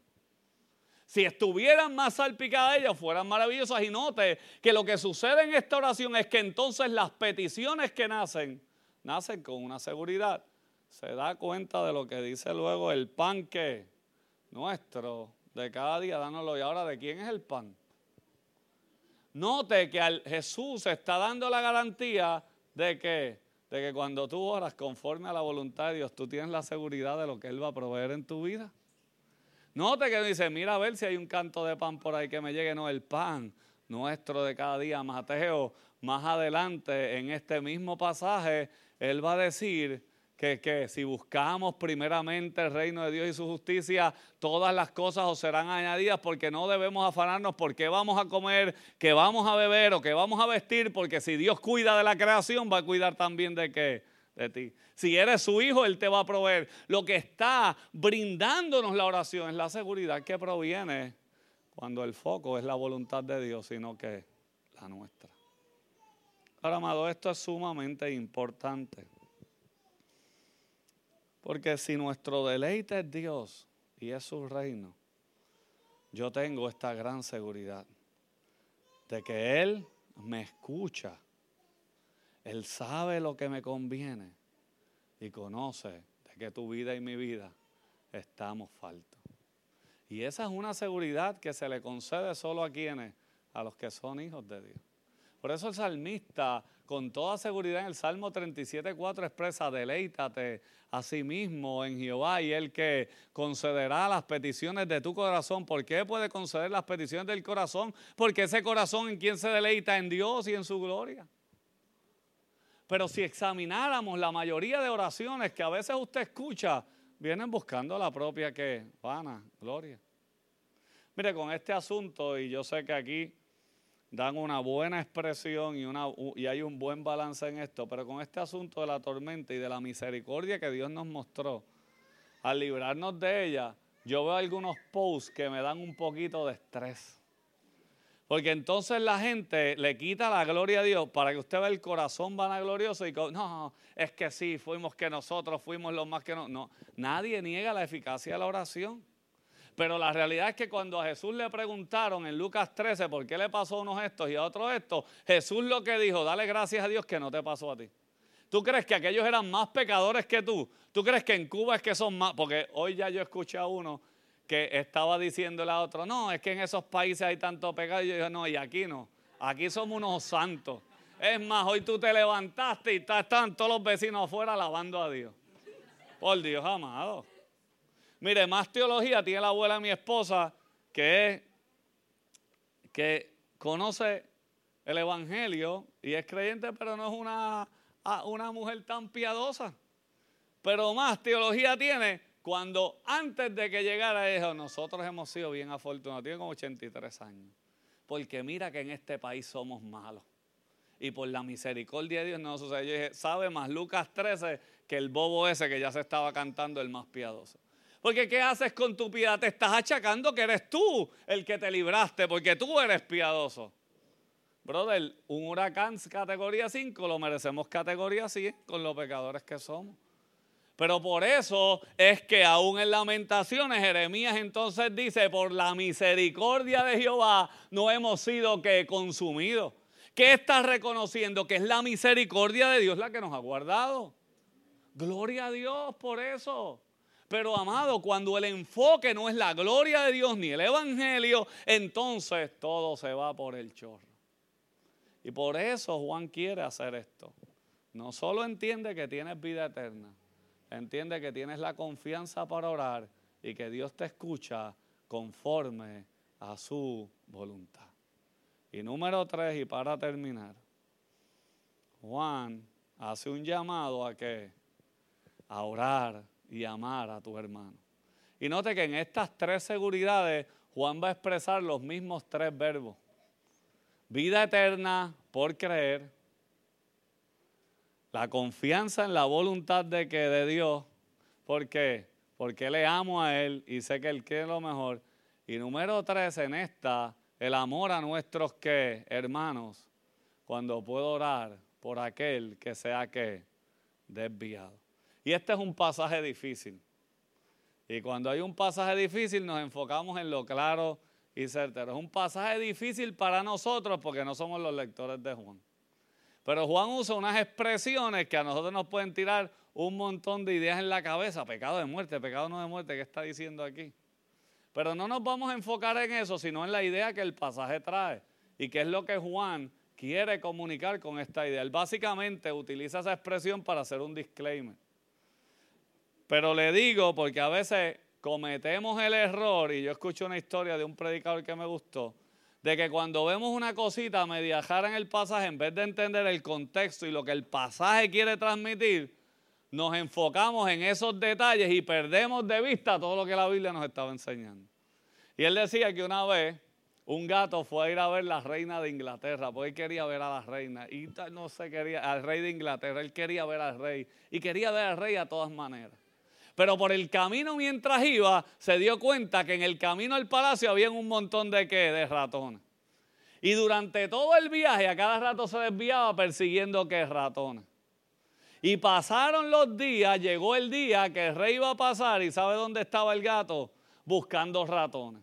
Si estuvieran más salpicadas ellas, fueran maravillosas. Y note que lo que sucede en esta oración es que entonces las peticiones que nacen, nacen con una seguridad. Se da cuenta de lo que dice luego el pan que nuestro de cada día, dánoslo. Y ahora, ¿de quién es el pan? Note que al Jesús está dando la garantía de que, de que cuando tú oras conforme a la voluntad de Dios, tú tienes la seguridad de lo que Él va a proveer en tu vida. Note que dice, mira a ver si hay un canto de pan por ahí que me llegue. No, el pan nuestro de cada día, Mateo más adelante en este mismo pasaje, él va a decir que, si buscamos primeramente el reino de Dios y su justicia, todas las cosas os serán añadidas porque no debemos afanarnos por qué vamos a comer, qué vamos a beber o qué vamos a vestir, porque si Dios cuida de la creación, va a cuidar también de qué? De ti. Si eres su hijo, Él te va a proveer. Lo que está brindándonos la oración es la seguridad que proviene cuando el foco es la voluntad de Dios, sino que la nuestra. Ahora, amado, esto es sumamente importante. Porque si nuestro deleite es Dios y es su reino, yo tengo esta gran seguridad de que Él me escucha. Él sabe lo que me conviene y conoce de que tu vida y mi vida estamos faltos. Y esa es una seguridad que se le concede solo a quienes, a los que son hijos de Dios. Por eso el salmista, con toda seguridad en el Salmo 37.4 expresa, deleítate a sí mismo en Jehová y el que concederá las peticiones de tu corazón. ¿Por qué puede conceder las peticiones del corazón? Porque ese corazón en quien se deleita en Dios y en su gloria. Pero si examináramos la mayoría de oraciones que a veces usted escucha, vienen buscando la propia que, vana, gloria. Mire, con este asunto, y yo sé que aquí dan una buena expresión y, una, y hay un buen balance en esto, pero con este asunto de la tormenta y de la misericordia que Dios nos mostró, al librarnos de ella, yo veo algunos posts que me dan un poquito de estrés. Porque entonces la gente le quita la gloria a Dios para que usted vea el corazón vanaglorioso y no, es que sí, fuimos que nosotros fuimos los más que no. No, nadie niega la eficacia de la oración. Pero la realidad es que cuando a Jesús le preguntaron en Lucas 13 por qué le pasó a unos estos y a otros estos, Jesús lo que dijo, dale gracias a Dios que no te pasó a ti. ¿Tú crees que aquellos eran más pecadores que tú? ¿Tú crees que en Cuba es que son más? Porque hoy ya yo escuché a uno que estaba diciéndole a otro, no, es que en esos países hay tanto pecado. Y yo dije, no, y aquí no. Aquí somos unos santos. Es más, hoy tú te levantaste y están todos los vecinos afuera alabando a Dios. Por Dios amado. Mire, más teología tiene la abuela de mi esposa que que conoce el Evangelio y es creyente, pero no es una, una mujer tan piadosa. Pero más teología tiene cuando antes de que llegara dijo, nosotros hemos sido bien afortunados, tiene como 83 años. Porque mira que en este país somos malos. Y por la misericordia de Dios no sucede. Yo dije, sabe más Lucas 13 que el bobo ese que ya se estaba cantando el más piadoso. Porque ¿qué haces con tu piedad? Te estás achacando que eres tú el que te libraste, porque tú eres piadoso. Brother, un huracán categoría 5 lo merecemos categoría 100 con los pecadores que somos. Pero por eso es que aún en lamentaciones Jeremías entonces dice, por la misericordia de Jehová no hemos sido que consumidos. ¿Qué estás reconociendo? Que es la misericordia de Dios la que nos ha guardado. Gloria a Dios por eso. Pero amado, cuando el enfoque no es la gloria de Dios ni el Evangelio, entonces todo se va por el chorro. Y por eso Juan quiere hacer esto. No solo entiende que tienes vida eterna, entiende que tienes la confianza para orar y que Dios te escucha conforme a su voluntad. Y número tres, y para terminar, Juan hace un llamado a que a orar y amar a tu hermano. Y note que en estas tres seguridades Juan va a expresar los mismos tres verbos. Vida eterna por creer, la confianza en la voluntad de que de Dios, ¿por qué? Porque le amo a Él y sé que Él quiere lo mejor. Y número tres en esta, el amor a nuestros que hermanos, cuando puedo orar por aquel que sea que desviado. Y este es un pasaje difícil. Y cuando hay un pasaje difícil nos enfocamos en lo claro y certero. Es un pasaje difícil para nosotros porque no somos los lectores de Juan. Pero Juan usa unas expresiones que a nosotros nos pueden tirar un montón de ideas en la cabeza. Pecado de muerte, pecado no de muerte, ¿qué está diciendo aquí? Pero no nos vamos a enfocar en eso, sino en la idea que el pasaje trae. Y qué es lo que Juan quiere comunicar con esta idea. Él básicamente utiliza esa expresión para hacer un disclaimer. Pero le digo porque a veces cometemos el error, y yo escucho una historia de un predicador que me gustó, de que cuando vemos una cosita media en el pasaje, en vez de entender el contexto y lo que el pasaje quiere transmitir, nos enfocamos en esos detalles y perdemos de vista todo lo que la Biblia nos estaba enseñando. Y él decía que una vez un gato fue a ir a ver la reina de Inglaterra, porque él quería ver a la reina. Y no se quería, al rey de Inglaterra, él quería ver al rey. Y quería ver al rey a todas maneras. Pero por el camino mientras iba, se dio cuenta que en el camino al palacio había un montón de ratones. Y durante todo el viaje, a cada rato se desviaba persiguiendo qué ratones. Y pasaron los días, llegó el día que el rey iba a pasar y ¿sabe dónde estaba el gato? Buscando ratones.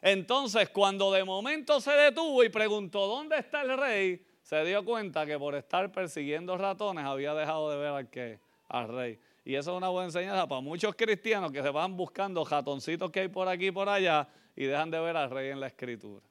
Entonces, cuando de momento se detuvo y preguntó, ¿dónde está el rey? Se dio cuenta que por estar persiguiendo ratones había dejado de ver al, al rey. Y eso es una buena enseñanza para muchos cristianos que se van buscando ratoncitos que hay por aquí y por allá y dejan de ver al rey en la escritura.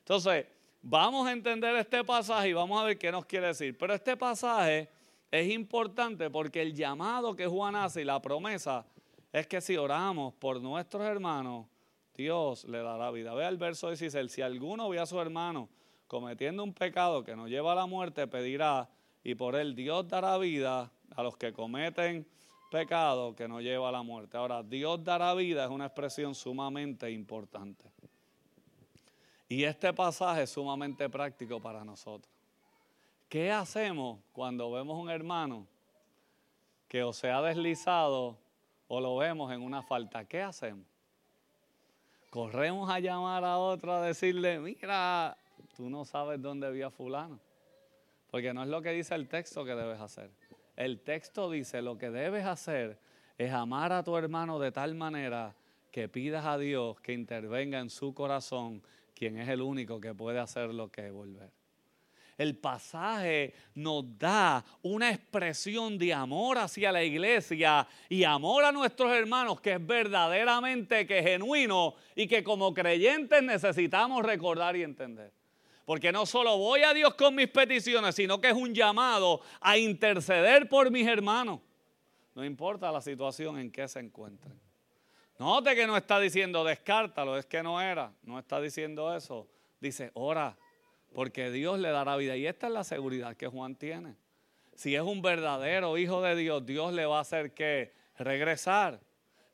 Entonces, vamos a entender este pasaje y vamos a ver qué nos quiere decir. Pero este pasaje es importante porque el llamado que Juan hace y la promesa es que si oramos por nuestros hermanos, Dios le dará vida. Vea el verso 16, si alguno ve a su hermano cometiendo un pecado que nos lleva a la muerte, pedirá y por él Dios dará vida a los que cometen pecado que nos lleva a la muerte. Ahora, Dios dará vida es una expresión sumamente importante. Y este pasaje es sumamente práctico para nosotros. ¿Qué hacemos cuando vemos un hermano que o se ha deslizado o lo vemos en una falta? ¿Qué hacemos? corremos a llamar a otro a decirle, mira, tú no sabes dónde vi a fulano. Porque no es lo que dice el texto que debes hacer. El texto dice, lo que debes hacer es amar a tu hermano de tal manera que pidas a Dios que intervenga en su corazón, quien es el único que puede hacer lo que es volver el pasaje nos da una expresión de amor hacia la iglesia y amor a nuestros hermanos que es verdaderamente que genuino y que como creyentes necesitamos recordar y entender. Porque no solo voy a Dios con mis peticiones, sino que es un llamado a interceder por mis hermanos. No importa la situación en que se encuentren. Note que no está diciendo descártalo, es que no era, no está diciendo eso. Dice, ora, porque Dios le dará vida. Y esta es la seguridad que Juan tiene. Si es un verdadero hijo de Dios, Dios le va a hacer que regresar.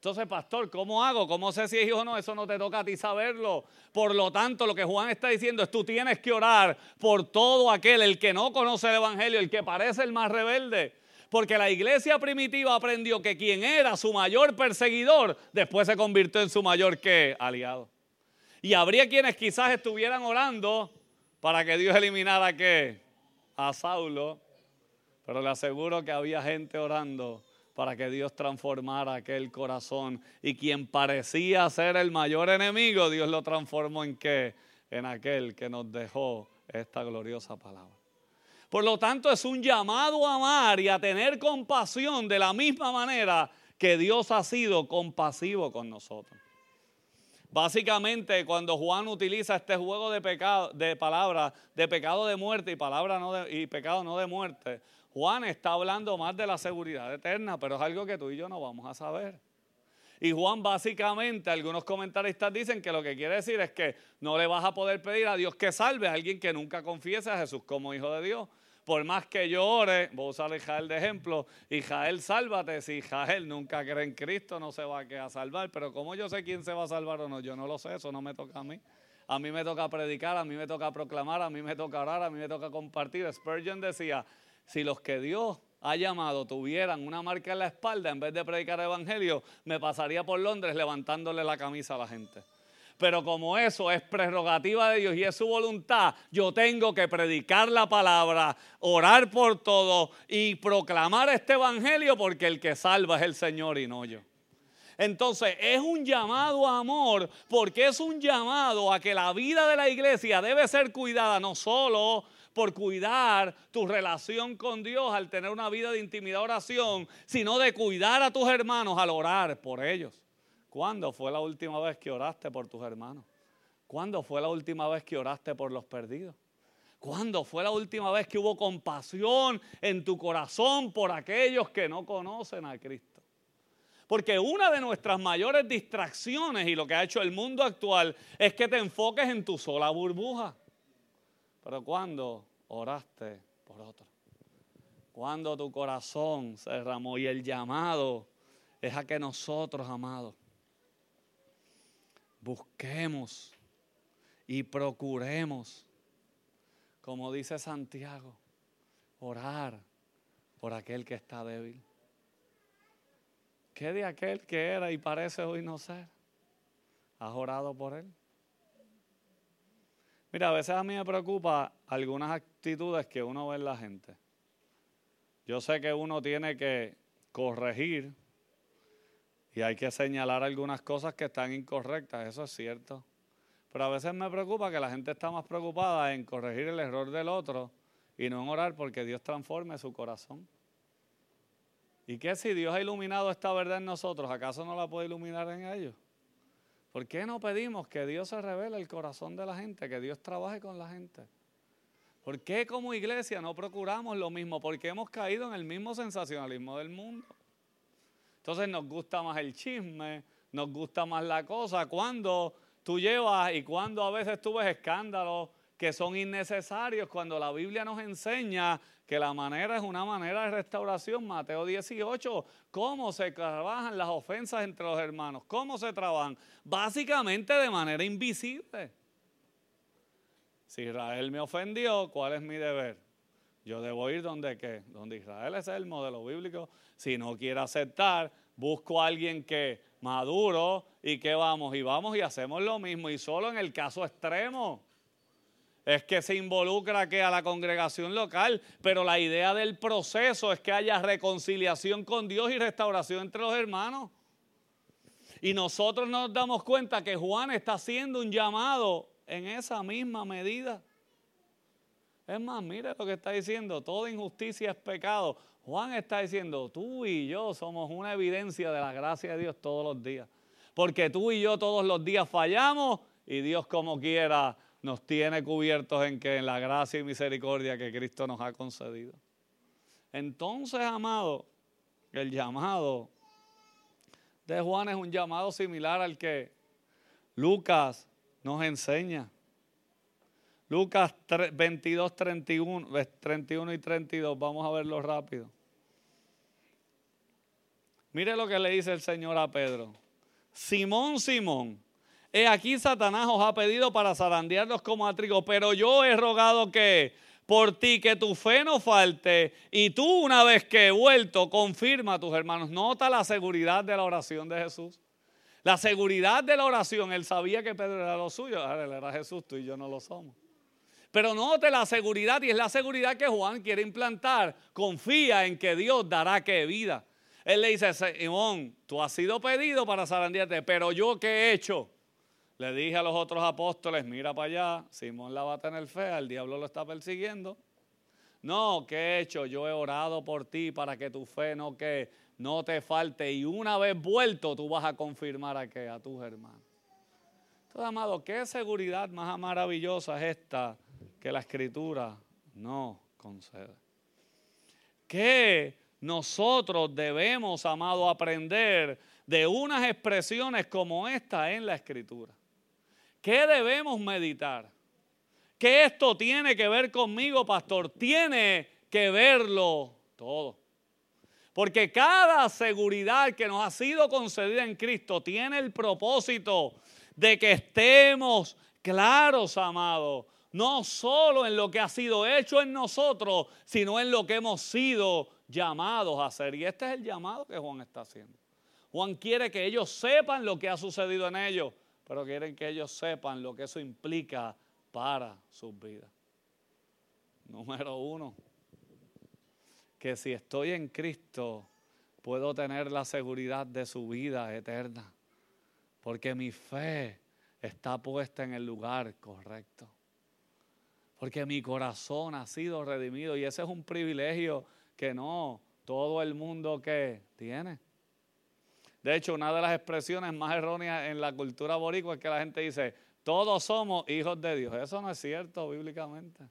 Entonces, pastor, ¿cómo hago? ¿Cómo sé si es hijo o no? Eso no te toca a ti saberlo. Por lo tanto, lo que Juan está diciendo es tú tienes que orar por todo aquel, el que no conoce el Evangelio, el que parece el más rebelde. Porque la iglesia primitiva aprendió que quien era su mayor perseguidor, después se convirtió en su mayor ¿qué? aliado. Y habría quienes quizás estuvieran orando para que Dios eliminara qué? A Saulo. Pero le aseguro que había gente orando para que Dios transformara aquel corazón. Y quien parecía ser el mayor enemigo, Dios lo transformó en qué? En aquel que nos dejó esta gloriosa palabra. Por lo tanto, es un llamado a amar y a tener compasión de la misma manera que Dios ha sido compasivo con nosotros. Básicamente, cuando Juan utiliza este juego de pecado, de palabras, de pecado de muerte y palabra no de, y pecado no de muerte, Juan está hablando más de la seguridad eterna, pero es algo que tú y yo no vamos a saber. Y Juan básicamente, algunos comentaristas dicen que lo que quiere decir es que no le vas a poder pedir a Dios que salve a alguien que nunca confiese a Jesús como hijo de Dios por más que yo ore, voy a usar a Israel de ejemplo, Israel sálvate, si Israel nunca cree en Cristo no se va a salvar, pero como yo sé quién se va a salvar o no, yo no lo sé, eso no me toca a mí. A mí me toca predicar, a mí me toca proclamar, a mí me toca orar, a mí me toca compartir. Spurgeon decía, si los que Dios ha llamado tuvieran una marca en la espalda, en vez de predicar el Evangelio, me pasaría por Londres levantándole la camisa a la gente. Pero como eso es prerrogativa de Dios y es su voluntad, yo tengo que predicar la palabra, orar por todo y proclamar este evangelio porque el que salva es el Señor y no yo. Entonces es un llamado a amor porque es un llamado a que la vida de la iglesia debe ser cuidada no solo por cuidar tu relación con Dios al tener una vida de intimidad oración, sino de cuidar a tus hermanos al orar por ellos. ¿Cuándo fue la última vez que oraste por tus hermanos? ¿Cuándo fue la última vez que oraste por los perdidos? ¿Cuándo fue la última vez que hubo compasión en tu corazón por aquellos que no conocen a Cristo? Porque una de nuestras mayores distracciones y lo que ha hecho el mundo actual es que te enfoques en tu sola burbuja. Pero cuando oraste por otro, cuando tu corazón se derramó y el llamado es a que nosotros, amados, busquemos y procuremos, como dice Santiago, orar por aquel que está débil. ¿Qué de aquel que era y parece hoy no ser? ¿Has orado por él? Mira, a veces a mí me preocupa algunas actitudes que uno ve en la gente. Yo sé que uno tiene que corregir y hay que señalar algunas cosas que están incorrectas, eso es cierto. Pero a veces me preocupa que la gente está más preocupada en corregir el error del otro y no en orar porque Dios transforme su corazón. ¿Y qué si Dios ha iluminado esta verdad en nosotros? ¿Acaso no la puede iluminar en ellos? ¿Por qué no pedimos que Dios se revele el corazón de la gente, que Dios trabaje con la gente? ¿Por qué como iglesia no procuramos lo mismo? Porque hemos caído en el mismo sensacionalismo del mundo. Entonces nos gusta más el chisme, nos gusta más la cosa. Cuando tú llevas y cuando a veces tú ves escándalos que son innecesarios, cuando la Biblia nos enseña que la manera es una manera de restauración. Mateo 18, cómo se trabajan las ofensas entre los hermanos, cómo se trabajan, básicamente de manera invisible. Si Israel me ofendió, ¿cuál es mi deber? Yo debo ir donde qué? Donde Israel es el modelo bíblico. Si no quiere aceptar, busco a alguien que maduro y que vamos y vamos y hacemos lo mismo. Y solo en el caso extremo es que se involucra que a la congregación local, pero la idea del proceso es que haya reconciliación con Dios y restauración entre los hermanos. Y nosotros nos damos cuenta que Juan está haciendo un llamado en esa misma medida. Es más, mire lo que está diciendo, toda injusticia es pecado. Juan está diciendo, tú y yo somos una evidencia de la gracia de Dios todos los días. Porque tú y yo todos los días fallamos y Dios como quiera nos tiene cubiertos en que en la gracia y misericordia que Cristo nos ha concedido. Entonces, amado, el llamado de Juan es un llamado similar al que Lucas nos enseña. Lucas 22, 31, 31 y 32, vamos a verlo rápido. Mire lo que le dice el Señor a Pedro. Simón, Simón, He aquí Satanás os ha pedido para zarandearlos como a trigo, pero yo he rogado que por ti que tu fe no falte y tú una vez que he vuelto confirma a tus hermanos. Nota la seguridad de la oración de Jesús. La seguridad de la oración, él sabía que Pedro era lo suyo, ahora él era Jesús, tú y yo no lo somos. Pero note la seguridad y es la seguridad que Juan quiere implantar. Confía en que Dios dará que vida. Él le dice, Simón, tú has sido pedido para zarandearte, pero yo qué he hecho? Le dije a los otros apóstoles, mira para allá, Simón la va a tener fe, el diablo lo está persiguiendo. No, ¿qué he hecho? Yo he orado por ti para que tu fe no, que no te falte y una vez vuelto tú vas a confirmar a, que, a tus hermanos. Entonces, amado, ¿qué seguridad más maravillosa es esta que la escritura no concede? ¿Qué nosotros debemos, amado, aprender de unas expresiones como esta en la escritura? ¿Qué debemos meditar? ¿Qué esto tiene que ver conmigo, pastor? Tiene que verlo todo. Porque cada seguridad que nos ha sido concedida en Cristo tiene el propósito de que estemos claros, amados, no solo en lo que ha sido hecho en nosotros, sino en lo que hemos sido llamados a hacer. Y este es el llamado que Juan está haciendo. Juan quiere que ellos sepan lo que ha sucedido en ellos pero quieren que ellos sepan lo que eso implica para sus vidas. Número uno, que si estoy en Cristo, puedo tener la seguridad de su vida eterna, porque mi fe está puesta en el lugar correcto, porque mi corazón ha sido redimido y ese es un privilegio que no todo el mundo que tiene. De hecho, una de las expresiones más erróneas en la cultura boricua es que la gente dice, todos somos hijos de Dios. Eso no es cierto bíblicamente.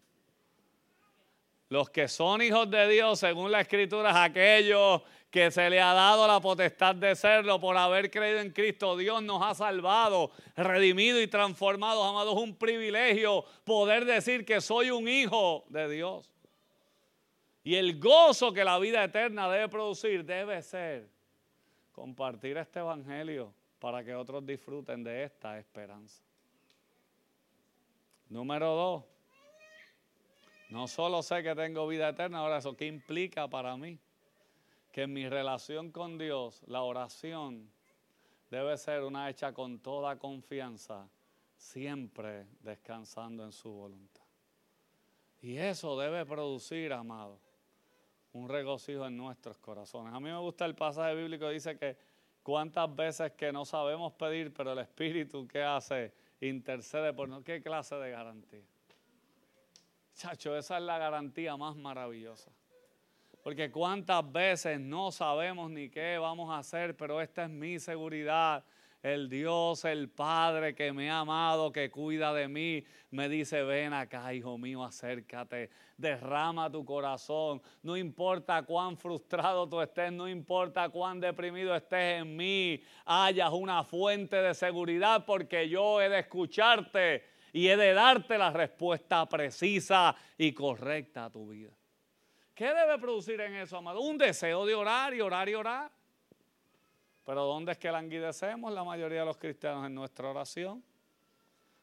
Los que son hijos de Dios, según la escritura, es aquellos que se le ha dado la potestad de serlo por haber creído en Cristo. Dios nos ha salvado, redimido y transformado. Amados, es un privilegio poder decir que soy un hijo de Dios. Y el gozo que la vida eterna debe producir debe ser compartir este evangelio para que otros disfruten de esta esperanza. Número dos, no solo sé que tengo vida eterna, ahora eso qué implica para mí que en mi relación con Dios, la oración debe ser una hecha con toda confianza, siempre descansando en su voluntad. Y eso debe producir, amado, un regocijo en nuestros corazones. A mí me gusta el pasaje bíblico, dice que cuántas veces que no sabemos pedir, pero el Espíritu que hace intercede por nosotros. ¿Qué clase de garantía? Chacho, esa es la garantía más maravillosa. Porque cuántas veces no sabemos ni qué vamos a hacer, pero esta es mi seguridad. El Dios, el Padre que me ha amado, que cuida de mí, me dice, ven acá, hijo mío, acércate, derrama tu corazón. No importa cuán frustrado tú estés, no importa cuán deprimido estés en mí, hayas una fuente de seguridad porque yo he de escucharte y he de darte la respuesta precisa y correcta a tu vida. ¿Qué debe producir en eso, amado? Un deseo de orar y orar y orar. Pero ¿dónde es que languidecemos la mayoría de los cristianos en nuestra oración?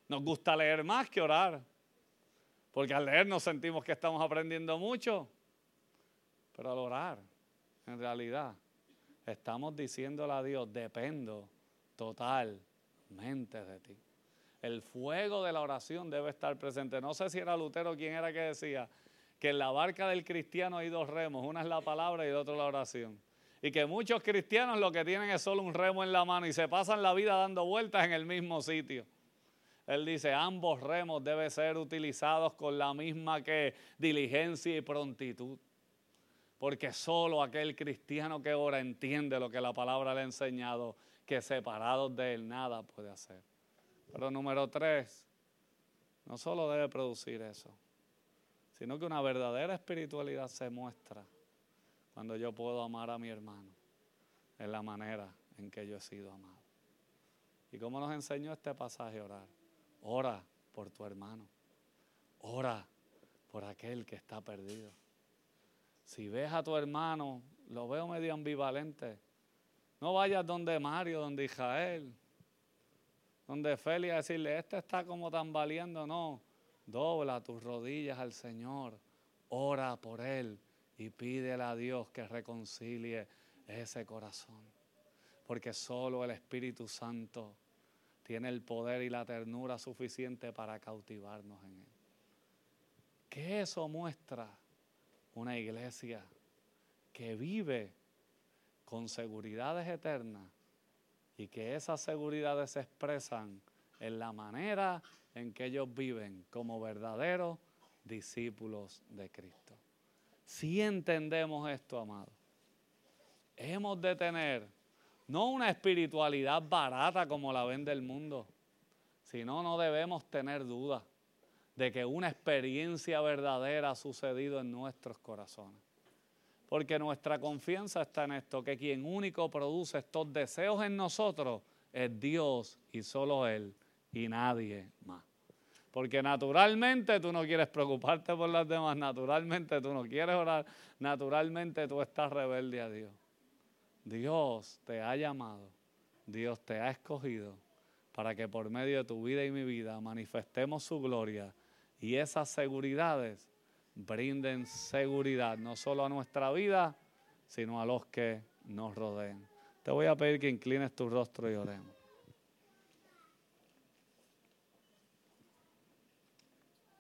Nos gusta leer más que orar. Porque al leer nos sentimos que estamos aprendiendo mucho. Pero al orar, en realidad, estamos diciéndole a Dios, dependo totalmente de ti. El fuego de la oración debe estar presente. No sé si era Lutero quien era que decía, que en la barca del cristiano hay dos remos, una es la palabra y el otro la oración. Y que muchos cristianos lo que tienen es solo un remo en la mano y se pasan la vida dando vueltas en el mismo sitio. Él dice, ambos remos deben ser utilizados con la misma diligencia y prontitud. Porque solo aquel cristiano que ora entiende lo que la palabra le ha enseñado, que separados de él nada puede hacer. Pero número tres, no solo debe producir eso, sino que una verdadera espiritualidad se muestra cuando yo puedo amar a mi hermano en la manera en que yo he sido amado. ¿Y cómo nos enseñó este pasaje a orar? Ora por tu hermano. Ora por aquel que está perdido. Si ves a tu hermano, lo veo medio ambivalente. No vayas donde Mario, donde Israel, donde Feli a decirle, este está como tambaleando. No, Dobla tus rodillas al Señor, ora por Él y pídele a Dios que reconcilie ese corazón. Porque solo el Espíritu Santo tiene el poder y la ternura suficiente para cautivarnos en Él. ¿Qué eso muestra? Una iglesia que vive con seguridades eternas y que esas seguridades se expresan en la manera en que ellos viven como verdaderos discípulos de Cristo. Si entendemos esto, amado, hemos de tener no una espiritualidad barata como la vende el mundo, sino no debemos tener duda de que una experiencia verdadera ha sucedido en nuestros corazones. Porque nuestra confianza está en esto, que quien único produce estos deseos en nosotros es Dios y solo Él y nadie más. Porque naturalmente tú no quieres preocuparte por las demás, naturalmente tú no quieres orar, naturalmente tú estás rebelde a Dios. Dios te ha llamado, Dios te ha escogido para que por medio de tu vida y mi vida manifestemos su gloria y esas seguridades brinden seguridad no solo a nuestra vida, sino a los que nos rodeen. Te voy a pedir que inclines tu rostro y oremos.